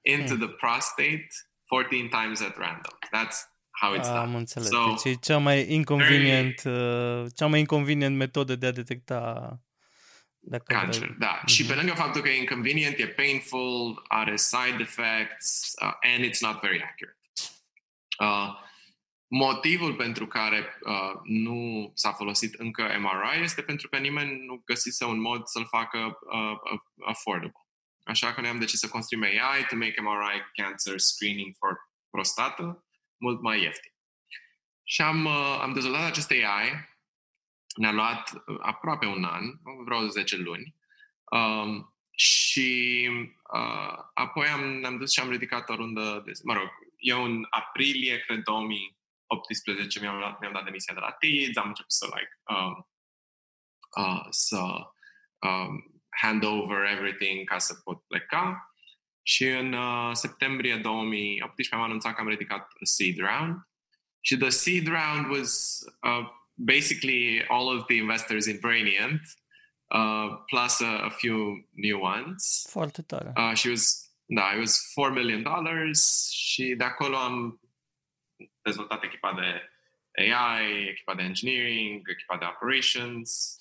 Speaker 9: into hmm. the prostate 14 times at random. That's how it's done.
Speaker 1: Am înțeles. So, deci e cea mai inconvenient, very... uh, cea mai inconvenient metodă de a detecta
Speaker 4: Dacă
Speaker 9: cancer,
Speaker 4: vrei.
Speaker 9: da. Uh-huh. Și pe lângă faptul că e inconvenient, e painful, are side effects uh, and it's not very accurate. Uh, motivul pentru care uh, nu s-a folosit încă MRI este pentru că nimeni nu găsise un mod să-l facă uh, affordable. Așa că noi am decis să construim AI to make MRI cancer screening for prostată mult mai ieftin. Și am, uh, am dezvoltat acest AI, ne-a luat uh, aproape un an, vreo 10 luni, um, și uh, apoi am, ne-am dus și am ridicat o rundă de... Mă rog, eu în aprilie, cred, 2018, mi-am, luat, mi-am dat demisia de la TIDS, am început să, like, um, uh, să um, hand over everything ca să pot pleca. Și în uh, septembrie 2018 am anunțat că am ridicat a seed round. Și the seed round was uh, basically all of the investors in Brainient, uh, plus a, a few new ones.
Speaker 1: Foarte tare.
Speaker 9: Uh, she was, da, it was 4 million dollars și de acolo am dezvoltat echipa de AI, echipa de engineering, echipa de operations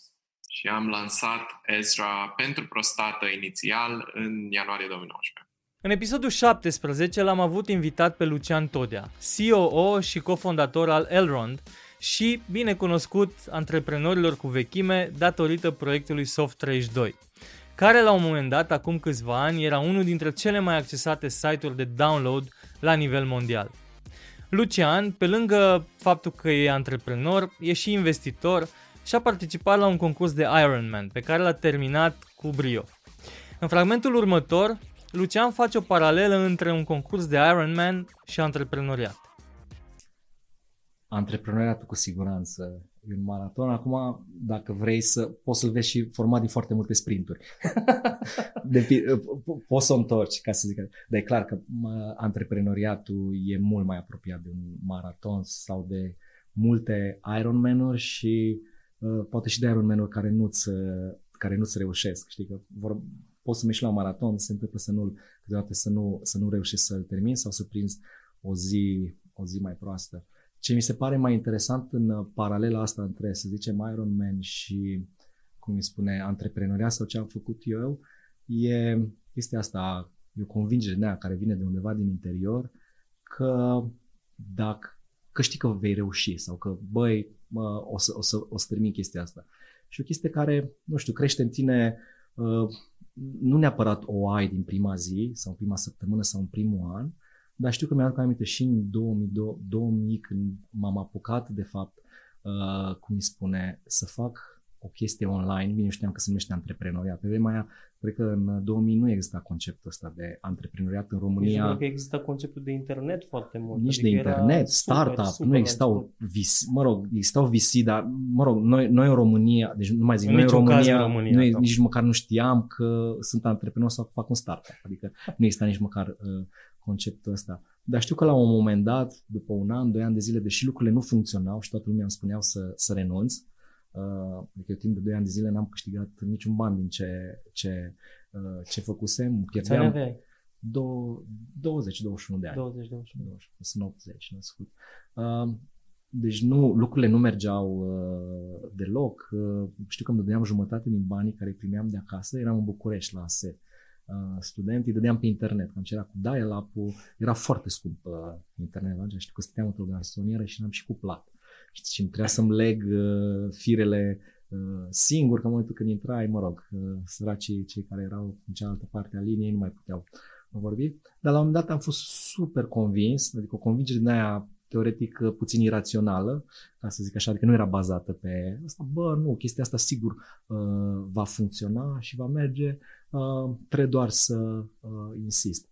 Speaker 9: și am lansat Ezra pentru prostată inițial în ianuarie 2019.
Speaker 1: În episodul 17 l-am avut invitat pe Lucian Todea, COO și cofondator al Elrond și bine cunoscut antreprenorilor cu vechime datorită proiectului Soft 2, care la un moment dat, acum câțiva ani, era unul dintre cele mai accesate site-uri de download la nivel mondial. Lucian, pe lângă faptul că e antreprenor, e și investitor și a participat la un concurs de Ironman, pe care l-a terminat cu brio. În fragmentul următor, Lucian face o paralelă între un concurs de Ironman și antreprenoriat.
Speaker 10: Antreprenoriatul cu siguranță e un maraton. Acum, dacă vrei să poți să-l vezi și format din foarte multe sprinturi. de, poți să o întorci, ca să zic. Dar e clar că antreprenoriatul e mult mai apropiat de un maraton sau de multe Ironman-uri și uh, poate și de Ironman-uri care nu-ți, care nu-ți reușesc. Știi că vor, poți să mergi la un maraton, se întâmplă să nu câteodată să nu, să nu reușești să-l termini sau să prinzi o zi, o zi mai proastă. Ce mi se pare mai interesant în paralela asta între, să zicem, Ironman și, cum îi spune, antreprenoria sau ce am făcut eu, e este asta, e o convingere de care vine de undeva din interior, că dacă că știi că vei reuși sau că, băi, mă, o, să, o, să, o să termin chestia asta. Și o chestie care, nu știu, crește în tine uh, nu neapărat o ai din prima zi sau în prima săptămână sau în primul an, dar știu că mi-am aminte și în 2000, 2000 când m-am apucat de fapt, uh, cum îi spune, să fac o chestie online, bine știam că se numește antreprenoriat. Pe vremea aia, cred că în 2000 nu exista conceptul ăsta de antreprenoriat în România.
Speaker 4: Nici că există conceptul de internet foarte mult.
Speaker 10: Nici adică de internet, startup, super nu existau VC, mă rog, existau VC, dar mă rog, noi, noi în România, deci nu mai zic, în noi în România, în România nu, nici măcar nu știam că sunt antreprenor sau că fac un startup, adică nu exista nici măcar uh, conceptul ăsta. Dar știu că la un moment dat, după un an, doi ani de zile, deși lucrurile nu funcționau și toată lumea îmi spuneau să, să renunț, Uh, adică timp de 2 ani de zile n-am câștigat niciun ban din ce, ce, uh, ce făcusem.
Speaker 4: Pierdeam aveai?
Speaker 10: 20-21 de ani.
Speaker 4: 20, 21.
Speaker 10: Sunt 80 născut. Uh, deci nu, lucrurile nu mergeau uh, deloc. Uh, știu că îmi dădeam jumătate din banii care îi primeam de acasă. Eram în București la ASE. Uh, student, îi dădeam pe internet. Când era cu dial-up era foarte scump uh, internet. Știu că stăteam într-o garsonieră și n-am și cuplat. Uh, și trebuia să-mi leg uh, firele uh, singur, că în momentul când intrai, mă rog, uh, săracii cei care erau în cealaltă parte a liniei nu mai puteau vorbi. Dar la un moment dat am fost super convins, adică o convingere din aia teoretic uh, puțin irațională, ca să zic așa, adică nu era bazată pe asta, bă, nu, chestia asta sigur uh, va funcționa și va merge, uh, trebuie doar să uh, insist.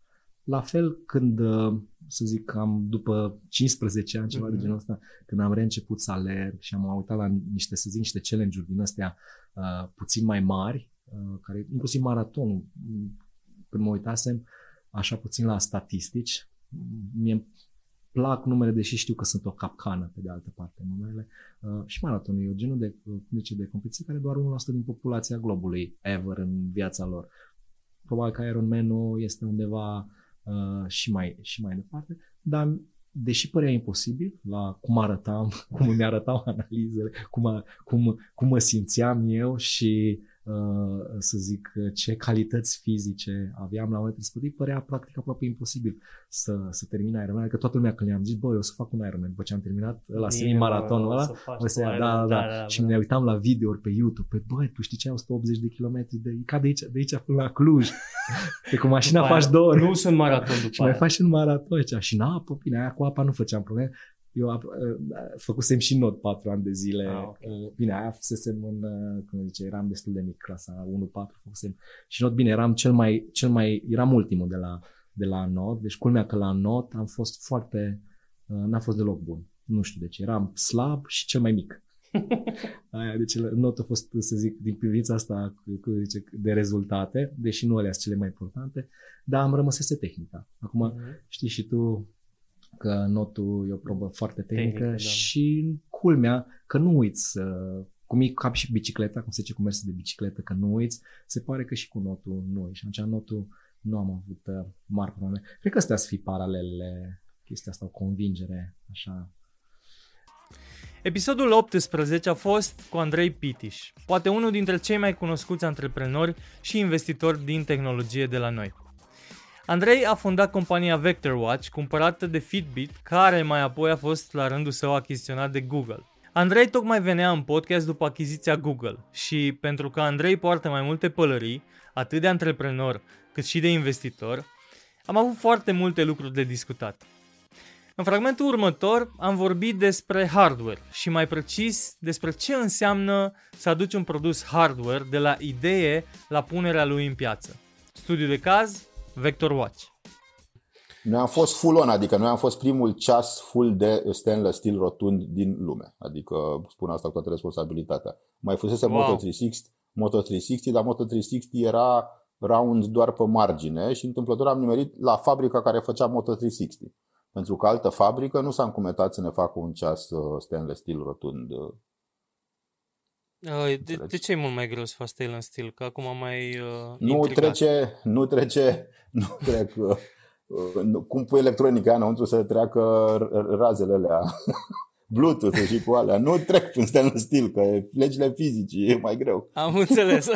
Speaker 10: La fel când uh, să zic, cam după 15 ani, ceva mm-hmm. de mhm. genul ăsta, când am reînceput să alerg și am uitat la niște, să zic, niște challenge-uri din astea uh, puțin mai mari, uh, care, inclusiv maratonul, când mă uitasem așa puțin la statistici, mie plac numele, deși știu că sunt o capcană pe de altă parte numerele. Uh, și maratonul e o genul de, de, de competiție care doar 1% din populația globului ever în viața lor. Probabil că Ironman-ul este undeva Uh, și, mai, și mai departe, dar deși părea imposibil la cum arătam, cum mi arătau analizele, cum, cum, cum mă simțeam eu și uh, să zic, ce calități fizice aveam la momentul respectiv, părea practic aproape imposibil să, să termin Ironman. Adică toată lumea când le-am zis, băi, eu o să fac un Ironman, după ce am terminat la semi-maratonul ăla, o să ia, da, da, da, da, și ne uitam la videouri pe YouTube, pe băi, tu știi ce, 180 de kilometri, de, ca de aici, de aici până la Cluj. Pe cu mașina faci două
Speaker 1: Nu sunt maraton după
Speaker 10: Și mai faci un maraton și în apă, bine, aia cu apa nu făceam probleme. Eu uh, făcusem și not patru ani de zile. Ah, okay. Uh, bine, aia fusesem în, uh, cum zice, eram destul de mic, clasa 1-4 făcusem. Și not, bine, eram cel mai, cel mai, eram ultimul de la, de la not. Deci culmea că la not am fost foarte, n-a fost deloc bun. Nu știu de ce, eram slab și cel mai mic. Aia, deci notul a fost, să zic, din privința asta cu, zice, de rezultate, deși nu alea sunt cele mai importante, dar am rămăsese tehnica. Acum, uh-huh. știi și tu că notul e o probă foarte tehnică Tehnică, da. și culmea că nu uiți uh, cum e ca și bicicleta, cum se zice cu mersul de bicicletă, că nu uiți, se pare că și cu notul nu uiți. Și atunci notul nu am avut uh, mari probleme. Cred că astea să fi paralelele, chestia asta, o convingere așa
Speaker 1: Episodul 18 a fost cu Andrei Pitiș, poate unul dintre cei mai cunoscuți antreprenori și investitori din tehnologie de la noi. Andrei a fondat compania VectorWatch, cumpărată de Fitbit, care mai apoi a fost la rândul său achiziționat de Google. Andrei tocmai venea în podcast după achiziția Google și pentru că Andrei poartă mai multe pălării, atât de antreprenor cât și de investitor, am avut foarte multe lucruri de discutat. În fragmentul următor am vorbit despre hardware și mai precis despre ce înseamnă să aduci un produs hardware de la idee la punerea lui în piață. Studiu de caz, Vector Watch.
Speaker 11: Noi am fost full on, adică noi am fost primul ceas full de stainless steel rotund din lume. Adică spun asta cu toată responsabilitatea. Mai fusese wow. Moto 360, Moto 360, dar Moto 360 era round doar pe margine și întâmplător am nimerit la fabrica care făcea Moto 360. Pentru că altă fabrică nu s-a încumetat să ne facă un ceas uh, stainless steel rotund. Uh.
Speaker 1: De, de ce e mult mai greu să faci stainless steel? Că acum mai uh,
Speaker 11: nu intrigat. trece, nu trece, nu trec uh, uh, cum pui electronica înăuntru să treacă razele alea Bluetooth și cu alea. Nu trec prin stainless steel, că legile fizicii e mai greu.
Speaker 1: Am înțeles.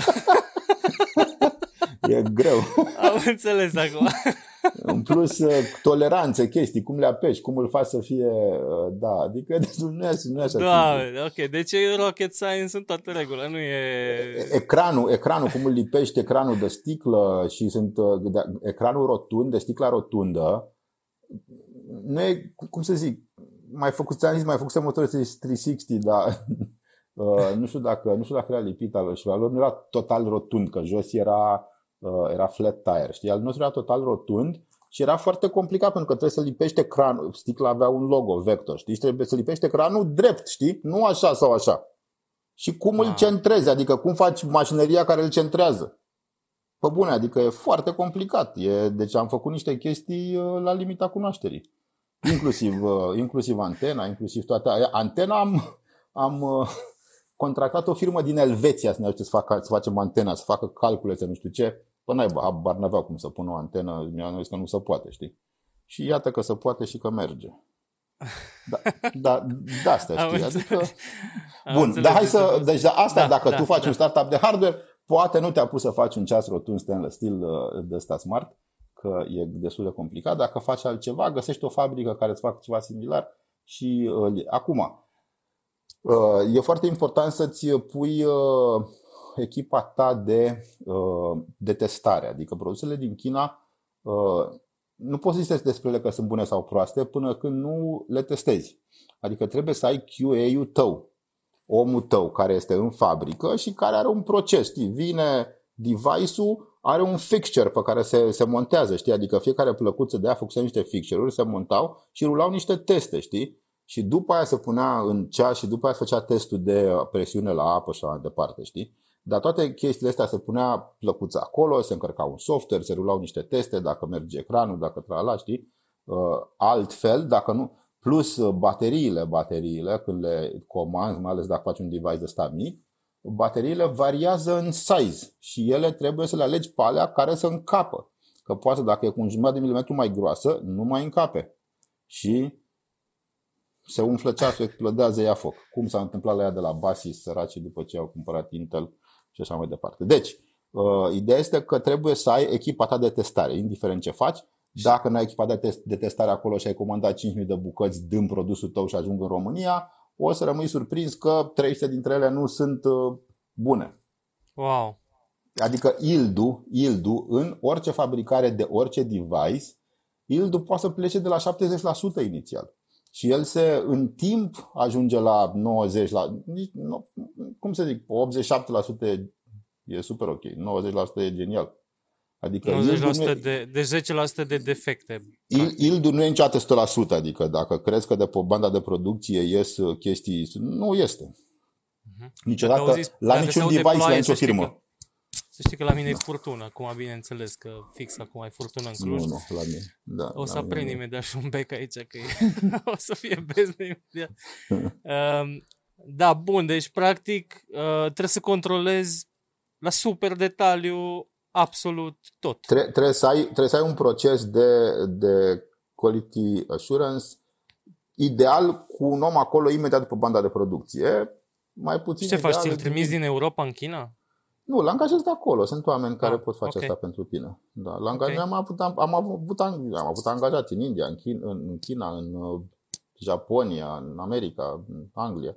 Speaker 11: e greu.
Speaker 1: Am înțeles acum.
Speaker 11: În plus, uh, toleranțe, chestii, cum le apeși, cum îl faci să fie, uh, da, adică nu e, nu e așa.
Speaker 1: Da, ok, deci e rocket science în toată regulă, nu e...
Speaker 11: Ecranul, ecranul, cum îl lipești ecranul de sticlă și sunt uh, de, ecranul rotund, de sticla rotundă, nu e, cum să zic, mai făcut, ți-am zis, mai făcut motorul 360, dar uh, nu știu dacă, nu știu dacă era lipit al și al lor nu era total rotund, că jos era Uh, era flat tire, știi? Al nostru era total rotund și era foarte complicat pentru că trebuie să lipești ecranul. Sticla avea un logo, vector, știi? Și trebuie să lipești ecranul drept, știi? Nu așa sau așa. Și cum îl ah. centrezi, adică cum faci mașineria care îl centrează. Pe bune, adică e foarte complicat. E, deci am făcut niște chestii uh, la limita cunoașterii. Inclusiv, uh, inclusiv antena, inclusiv toate. Antena am, am contractat o firmă din Elveția să ne ajute să, facă, să facem antena, să facă calcule, să nu știu ce. Păi n-ai, habar n-avea cum să pună o antenă, mi-a zis că nu se poate, știi? Și iată că se poate și că merge. Da, da, da asta știi, adică... Bun, dar hai să... Deci da, asta da, dacă da, tu faci da. un startup de hardware, poate nu te-a pus să faci un ceas rotund stainless steel uh, de ăsta smart, că e destul de complicat. Dacă faci altceva, găsești o fabrică care îți facă ceva similar și uh, acum, uh, e foarte important să-ți pui uh, echipa ta de, uh, de testare. Adică produsele din China uh, nu poți să zici despre ele că sunt bune sau proaste până când nu le testezi. Adică trebuie să ai QA-ul tău, omul tău care este în fabrică și care are un proces. Știi, vine device-ul, are un fixture pe care se, se montează, știi? Adică fiecare plăcuță de aia făcuse niște fixture-uri, se montau și rulau niște teste, știi? Și după aia se punea în cea și după aia se făcea testul de presiune la apă și așa departe, știi? Dar toate chestiile astea se punea plăcuța acolo, se încărca un software, se rulau niște teste, dacă merge ecranul, dacă trala, știi? Uh, altfel, dacă nu, plus uh, bateriile, bateriile, când le comanzi, mai ales dacă faci un device de stat mic, bateriile variază în size și ele trebuie să le alegi pe alea care să încapă. Că poate dacă e cu un jumătate de milimetru mai groasă, nu mai încape. Și se umflă ceasul, explodează ea foc. Cum s-a întâmplat la ea de la Basis, săracii, după ce au cumpărat Intel, și așa mai departe. Deci, uh, ideea este că trebuie să ai echipa ta de testare, indiferent ce faci. Dacă nu ai echipa de, test, de testare acolo și ai comandat 5.000 de bucăți din produsul tău și ajung în România, o să rămâi surprins că 300 dintre ele nu sunt uh, bune.
Speaker 1: Wow!
Speaker 11: Adică yield-ul, yield în orice fabricare de orice device, yield poate să plece de la 70% inițial. Și el se, în timp, ajunge la 90%, la, cum să zic, 87% e super ok, 90% e genial.
Speaker 1: Adică 90% e, de, de 10% de defecte.
Speaker 11: yield nu e niciodată 100%, adică dacă crezi că de pe banda de producție ies chestii, nu este. Mhm. Niciodată, zis, la niciun device, la nicio firmă. Că,
Speaker 1: să știi că la mine da. e furtună, acum bineînțeles că fix acum ai furtună în Cluj.
Speaker 11: Nu, nu, la mine. Da,
Speaker 1: o să aprind imediat și un bec aici, că e, o să fie beznă imediat. um, da, bun, deci practic uh, trebuie să controlezi la super detaliu absolut tot.
Speaker 11: Tre- trebuie, să ai, trebuie să ai un proces de, de quality assurance ideal cu un om acolo imediat după banda de producție. Mai puțin
Speaker 1: Ce faci? Ți-l trimiți din Europa în China?
Speaker 11: Nu, la angajezi de acolo. Sunt oameni care ah, pot face okay. asta pentru tine. Da, la angaj... okay. am, avut, am, am, avut, am avut angajați în India, în China, în, China, în uh, Japonia, în America, în Anglia.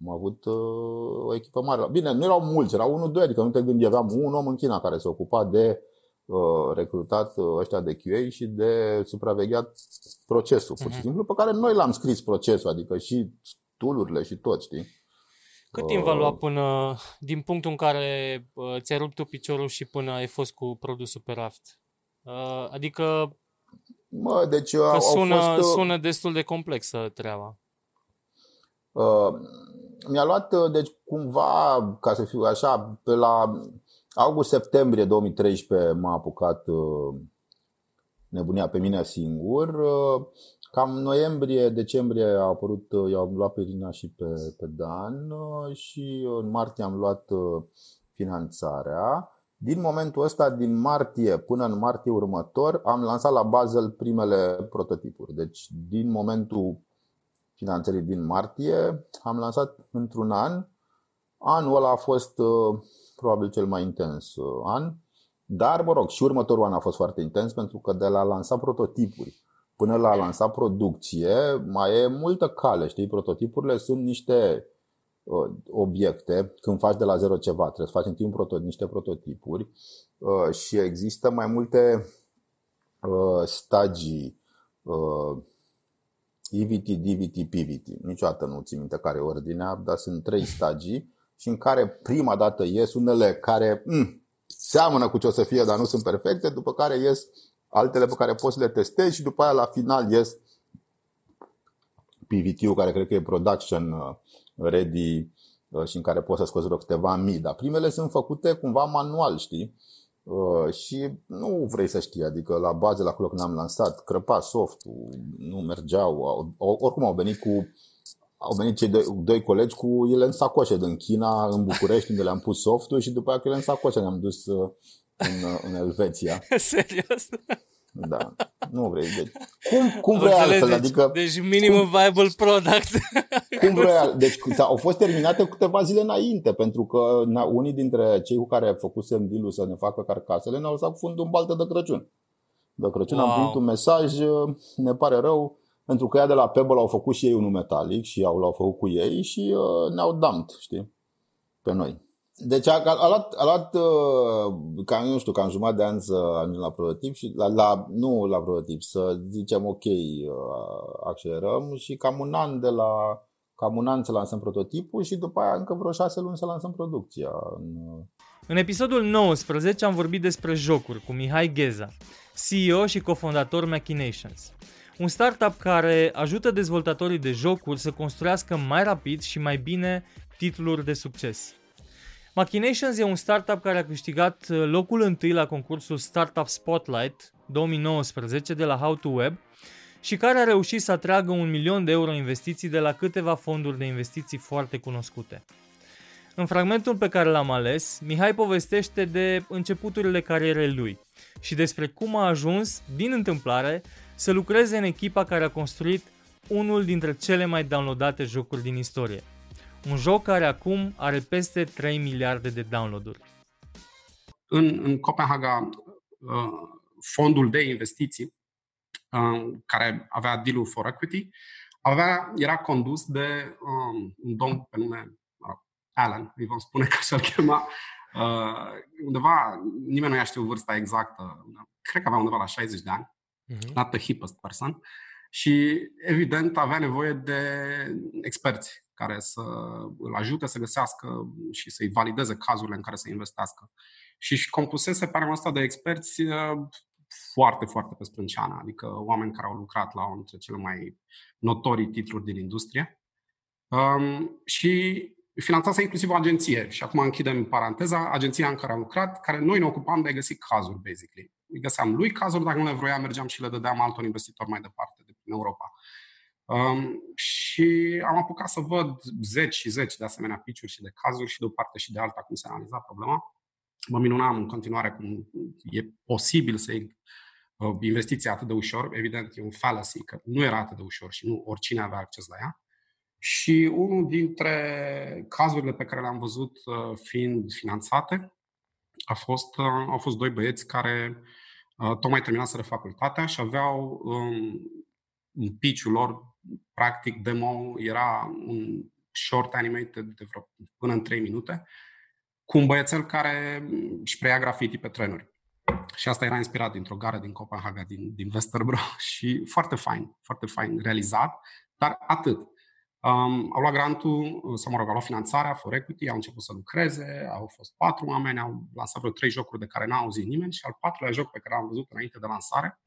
Speaker 11: Am avut uh, o echipă mare. Bine, nu erau mulți, erau unul, doi, adică nu te gândi, aveam un om în China care se ocupa de uh, recrutat uh, ăștia de QA și de supravegheat procesul, pur și mhm. simplu, pe care noi l-am scris procesul, adică și tool și tot, știi?
Speaker 1: Cât timp va lua uh. până, din punctul în care uh, ți-ai rupt tu piciorul și până ai fost cu produsul pe raft? Uh, adică
Speaker 11: Mă, deci
Speaker 1: că sună, fost, uh, sună destul de complexă treaba.
Speaker 11: Uh, mi-a luat, uh, deci cumva, ca să fiu așa, pe la august-septembrie 2013 m-a apucat uh, nebunia pe mine singur. Uh, Cam noiembrie-decembrie a apărut, uh, i-au luat pe Irina și pe, pe Dan uh, și în martie am luat uh, finanțarea. Din momentul ăsta, din martie până în martie următor, am lansat la Basel primele prototipuri. Deci, din momentul finanțării din martie, am lansat într-un an. Anul ăla a fost probabil cel mai intens an, dar, mă rog, și următorul an a fost foarte intens pentru că de la lansa prototipuri până la a lansa producție, mai e multă cale, știi? Prototipurile sunt niște uh, obiecte, când faci de la zero ceva, trebuie să faci în timp proto- niște prototipuri uh, și există mai multe uh, stagii uh, EVT, DVT, PVT. Niciodată nu țin minte care e ordinea, dar sunt trei stagii și în care prima dată ies unele care mm, seamănă cu ce o să fie, dar nu sunt perfecte, după care ies altele pe care poți să le testezi și după aia la final ies PVT-ul care cred că e production uh, ready uh, și în care poți să scoți vreo câteva mii, dar primele sunt făcute cumva manual, știi? Uh, și nu vrei să știi, adică la bază, la acolo când am lansat, crăpa softul, nu mergeau, oricum au venit cu au venit cei doi, doi colegi cu ele în sacoșe din China, în București, unde le-am pus softul și după aceea ele în sacoșe ne-am dus în, în Elveția.
Speaker 1: Serios?
Speaker 11: Da, nu vrei. Deci, cum, cum vrei altfel?
Speaker 1: Deci,
Speaker 11: adică,
Speaker 1: deci minimum cum, viable product.
Speaker 11: Cum vrei Deci au fost terminate câteva zile înainte, pentru că na, unii dintre cei cu care făcusem deal să ne facă carcasele ne-au lăsat cu fundul în baltă de Crăciun. De Crăciun wow. am primit un mesaj, ne pare rău, pentru că ea de la Pebble au făcut și ei unul metalic și au l-au făcut cu ei și uh, ne-au dumped, știi, pe noi. Deci a, a, a luat, a luat uh, cam, nu știu, cam jumătate de ani să ajungem la prototip și la, la, nu la prototip, să zicem ok, uh, accelerăm și cam un an de la cam un an să lansăm prototipul și după aia încă vreo șase luni să lansăm producția. În,
Speaker 1: în episodul 19 am vorbit despre jocuri cu Mihai Gheza, CEO și cofondator Machinations. Un startup care ajută dezvoltatorii de jocuri să construiască mai rapid și mai bine titluri de succes. Machinations e un startup care a câștigat uh, locul întâi la concursul Startup Spotlight 2019 de la How to Web și care a reușit să atragă un milion de euro investiții de la câteva fonduri de investiții foarte cunoscute. În fragmentul pe care l-am ales, Mihai povestește de începuturile carierei lui și despre cum a ajuns, din întâmplare, să lucreze în echipa care a construit unul dintre cele mai downloadate jocuri din istorie – un joc care acum are peste 3 miliarde de downloaduri.
Speaker 12: În, în Copenhaga, uh, fondul de investiții uh, care avea deal for equity avea, era condus de um, un domn pe nume Alan, îi vom spune că așa-l chema, uh, undeva, nimeni nu i-a știut vârsta exactă, cred că avea undeva la 60 de ani, uh-huh. not the hippest person, și evident avea nevoie de experți care să îl ajute să găsească și să-i valideze cazurile în care să investească. Și își compusese panelul ăsta de experți uh, foarte, foarte pe sprânceană, adică oameni care au lucrat la unul dintre cele mai notorii titluri din industrie. Um, și finanțase inclusiv o agenție. Și acum închidem paranteza, agenția în care am lucrat, care noi ne ocupam de a găsi cazuri, basically. Îi găseam lui cazuri, dacă nu le vroia, mergeam și le dădeam altor investitori mai departe, de în Europa. Um, și am apucat să văd zeci și zeci de asemenea pitch și de cazuri și de o parte și de alta cum se analiza problema. Mă minunam în continuare cum e posibil să iei uh, investiția atât de ușor. Evident, e un fallacy, că nu era atât de ușor și nu oricine avea acces la ea. Și unul dintre cazurile pe care le-am văzut uh, fiind finanțate a fost, uh, au fost doi băieți care tocmai terminaseră facultatea și aveau um, în pitch-ul lor, practic, demo era un short animated de vreo până în 3 minute, cu un băiețel care își preia graffiti pe trenuri. Și asta era inspirat dintr-o gară din Copenhaga, din, din Westerbro și foarte fain, foarte fain realizat, dar atât. Um, au luat grantul, sau mă rog, au luat finanțarea, for equity, au început să lucreze, au fost patru oameni, au lansat vreo trei jocuri de care n-a auzit nimeni și al patrulea joc pe care l-am văzut înainte de lansare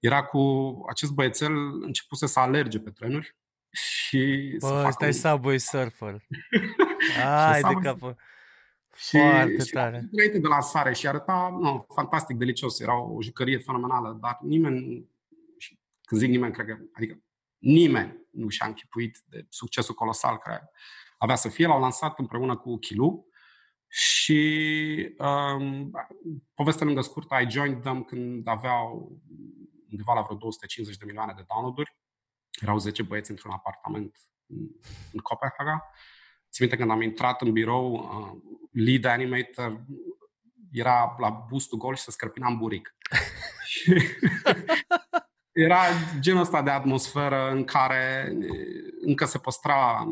Speaker 12: era cu acest băiețel începuse să alerge pe trenuri și
Speaker 1: Bă, să ăsta e Subway Surfer. Ai de capă. Și, Foarte și tare.
Speaker 12: Înainte de lansare și arăta no, fantastic, delicios. Era o jucărie fenomenală, dar nimeni, și când zic nimeni, cred că, adică nimeni nu și-a închipuit de succesul colosal care avea să fie. L-au lansat împreună cu Kilu și um, povestea lângă scurtă, I joined them când aveau undeva la vreo 250 de milioane de download-uri. Erau 10 băieți într-un apartament în Copenhaga. Țin minte când am intrat în birou, uh, lead animator era la bustul gol și se scărpina în buric. era genul ăsta de atmosferă în care încă se păstra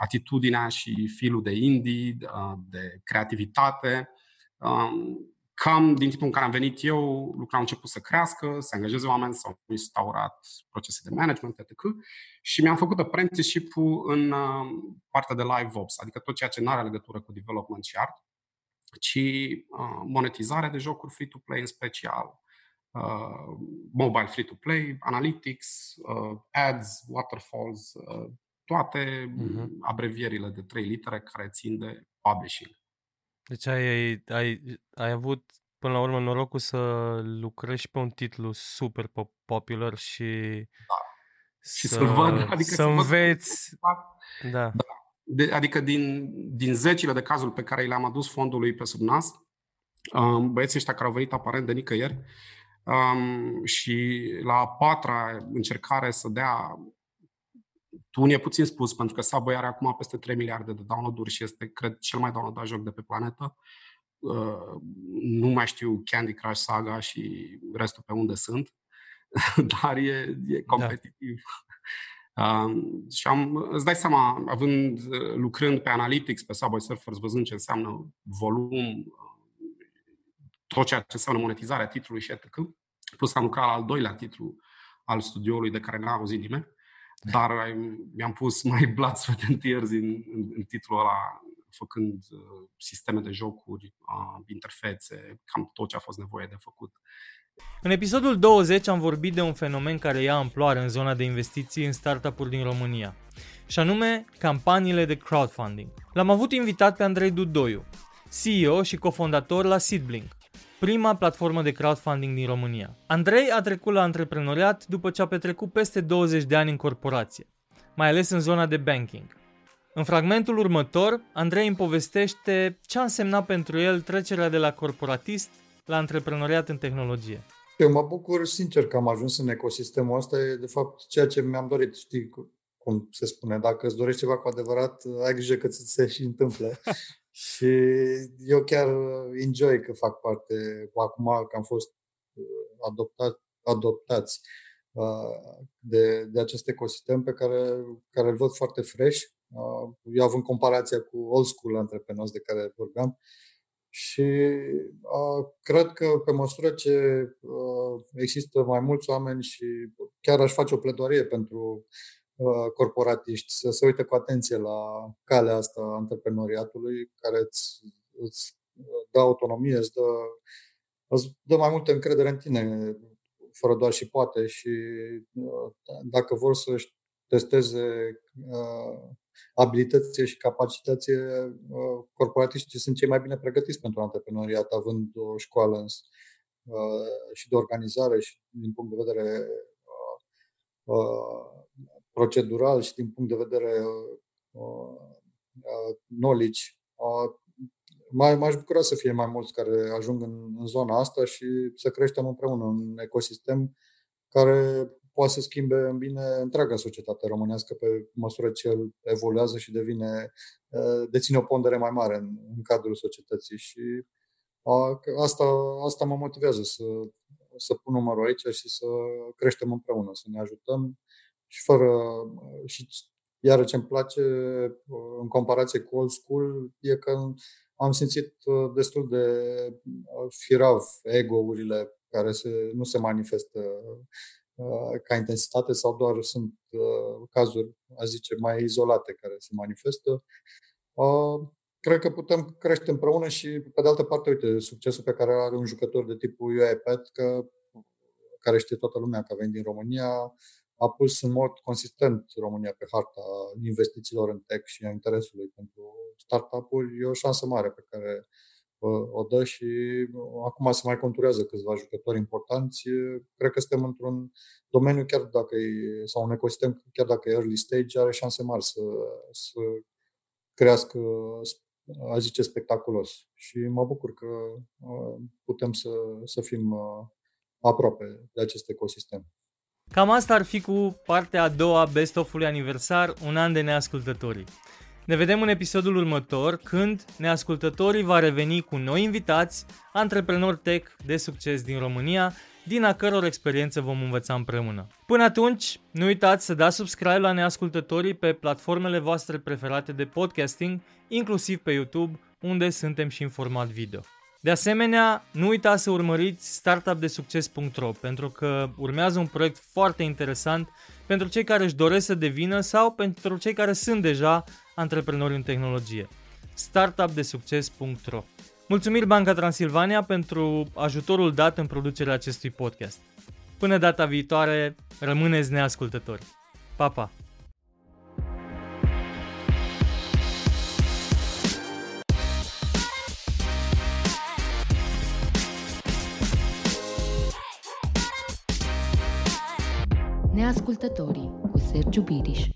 Speaker 12: atitudinea și filul de indie, uh, de creativitate. Um, cam din tipul în care am venit eu, lucrurile au început să crească, să angajeze oameni, s-au instaurat procese de management, etc. Și mi-am făcut apprenticeship-ul în uh, partea de live ops, adică tot ceea ce nu are legătură cu development și art, ci uh, monetizarea de jocuri free-to-play în special, uh, mobile free-to-play, analytics, uh, ads, waterfalls, uh, toate uh-huh. abrevierile de trei litere care țin de publishing.
Speaker 1: Deci ai, ai, ai avut până la urmă norocul să lucrezi pe un titlu super popular și
Speaker 12: da. și să, să văd, adică
Speaker 1: să, să înveți.
Speaker 12: Văd, da. da. De, adică din, din zecile de cazuri pe care le-am adus fondului pe sub nas, um, băieții ăștia care au venit aparent de nicăieri, um, și la a patra încercare să dea tu e puțin spus, pentru că Subway are acum peste 3 miliarde de download-uri și este, cred, cel mai downloadat joc de pe planetă. Uh, nu mai știu Candy Crush Saga și restul pe unde sunt, dar e, e da. competitiv. Da. Uh, și am, îți dai seama, având, lucrând pe Analytics, pe Subway Surfers, văzând ce înseamnă volum, tot ceea ce înseamnă monetizarea titlului și etc. Plus că am lucrat la al doilea titlu al studioului de care n-a auzit nimeni dar mi-am pus mai blood, sweat and tears în, în, în titlul ăla, făcând uh, sisteme de jocuri, uh, interfețe, cam tot ce a fost nevoie de făcut.
Speaker 1: În episodul 20 am vorbit de un fenomen care ia amploare în zona de investiții în startup-uri din România, și anume campaniile de crowdfunding. L-am avut invitat pe Andrei Dudoiu, CEO și cofondator la Seedblink, prima platformă de crowdfunding din România. Andrei a trecut la antreprenoriat după ce a petrecut peste 20 de ani în corporație, mai ales în zona de banking. În fragmentul următor, Andrei îmi povestește ce a însemnat pentru el trecerea de la corporatist la antreprenoriat în tehnologie.
Speaker 13: Eu mă bucur sincer că am ajuns în ecosistemul ăsta, e de fapt ceea ce mi-am dorit. Știi, cum se spune, dacă îți dorești ceva cu adevărat, ai grijă că ți se și întâmplă. și eu chiar enjoy că fac parte, acum că am fost adoptat, adoptați de, de acest ecosistem pe care, care îl văd foarte fresh. Eu având comparația cu old school antreprenori de care vorbeam, și uh, cred că pe măsură ce uh, există mai mulți oameni și chiar aș face o pledoarie pentru uh, corporatiști să se uite cu atenție la calea asta a antreprenoriatului care îți, îți dă autonomie, îți dă, îți dă mai multă încredere în tine, fără doar și poate și uh, dacă vor să-și testeze uh, abilitățile și capacitățile, uh, corporatiștii sunt cei mai bine pregătiți pentru antreprenoriat, având o școală uh, și de organizare și din punct de vedere uh, procedural și din punct de vedere knowledge. Mai, m-aș bucura să fie mai mulți care ajung în, în zona asta și să creștem împreună un ecosistem care poate să schimbe în bine întreaga societate românească pe măsură ce el evoluează și devine, uh, deține o pondere mai mare în, în cadrul societății și asta, asta mă motivează să, să pun numărul aici și să creștem împreună, să ne ajutăm și fără și iară ce îmi place uh, în comparație cu old school e că am simțit uh, destul de firav ego-urile care se, nu se manifestă Uh, ca intensitate sau doar sunt uh, cazuri, a zice, mai izolate care se manifestă. Uh, cred că putem crește împreună și, pe de altă parte, uite, succesul pe care are un jucător de tipul UiPath, că, care știe toată lumea că veni din România, a pus în mod consistent România pe harta investițiilor în tech și a interesului pentru startup-uri. E o șansă mare pe care o dă și acum se mai conturează câțiva jucători importanți. Cred că suntem într-un domeniu, chiar dacă e, sau un ecosistem, chiar dacă e early stage, are șanse mari să, să crească, a zice, spectaculos. Și mă bucur că putem să, să fim aproape de acest ecosistem.
Speaker 1: Cam asta ar fi cu partea a doua Best of-ului aniversar, un an de neascultătorii. Ne vedem în episodul următor când neascultătorii va reveni cu noi invitați, antreprenori tech de succes din România, din a căror experiență vom învăța împreună. Până atunci, nu uitați să dați subscribe la neascultătorii pe platformele voastre preferate de podcasting, inclusiv pe YouTube, unde suntem și în format video. De asemenea, nu uitați să urmăriți startupdesucces.ro pentru că urmează un proiect foarte interesant pentru cei care își doresc să devină sau pentru cei care sunt deja antreprenori în tehnologie. startupdesucces.ro Mulțumiri Banca Transilvania pentru ajutorul dat în producerea acestui podcast. Până data viitoare, rămâneți neascultători. Pa, pa!
Speaker 2: Neascultătorii cu Sergiu Biriș.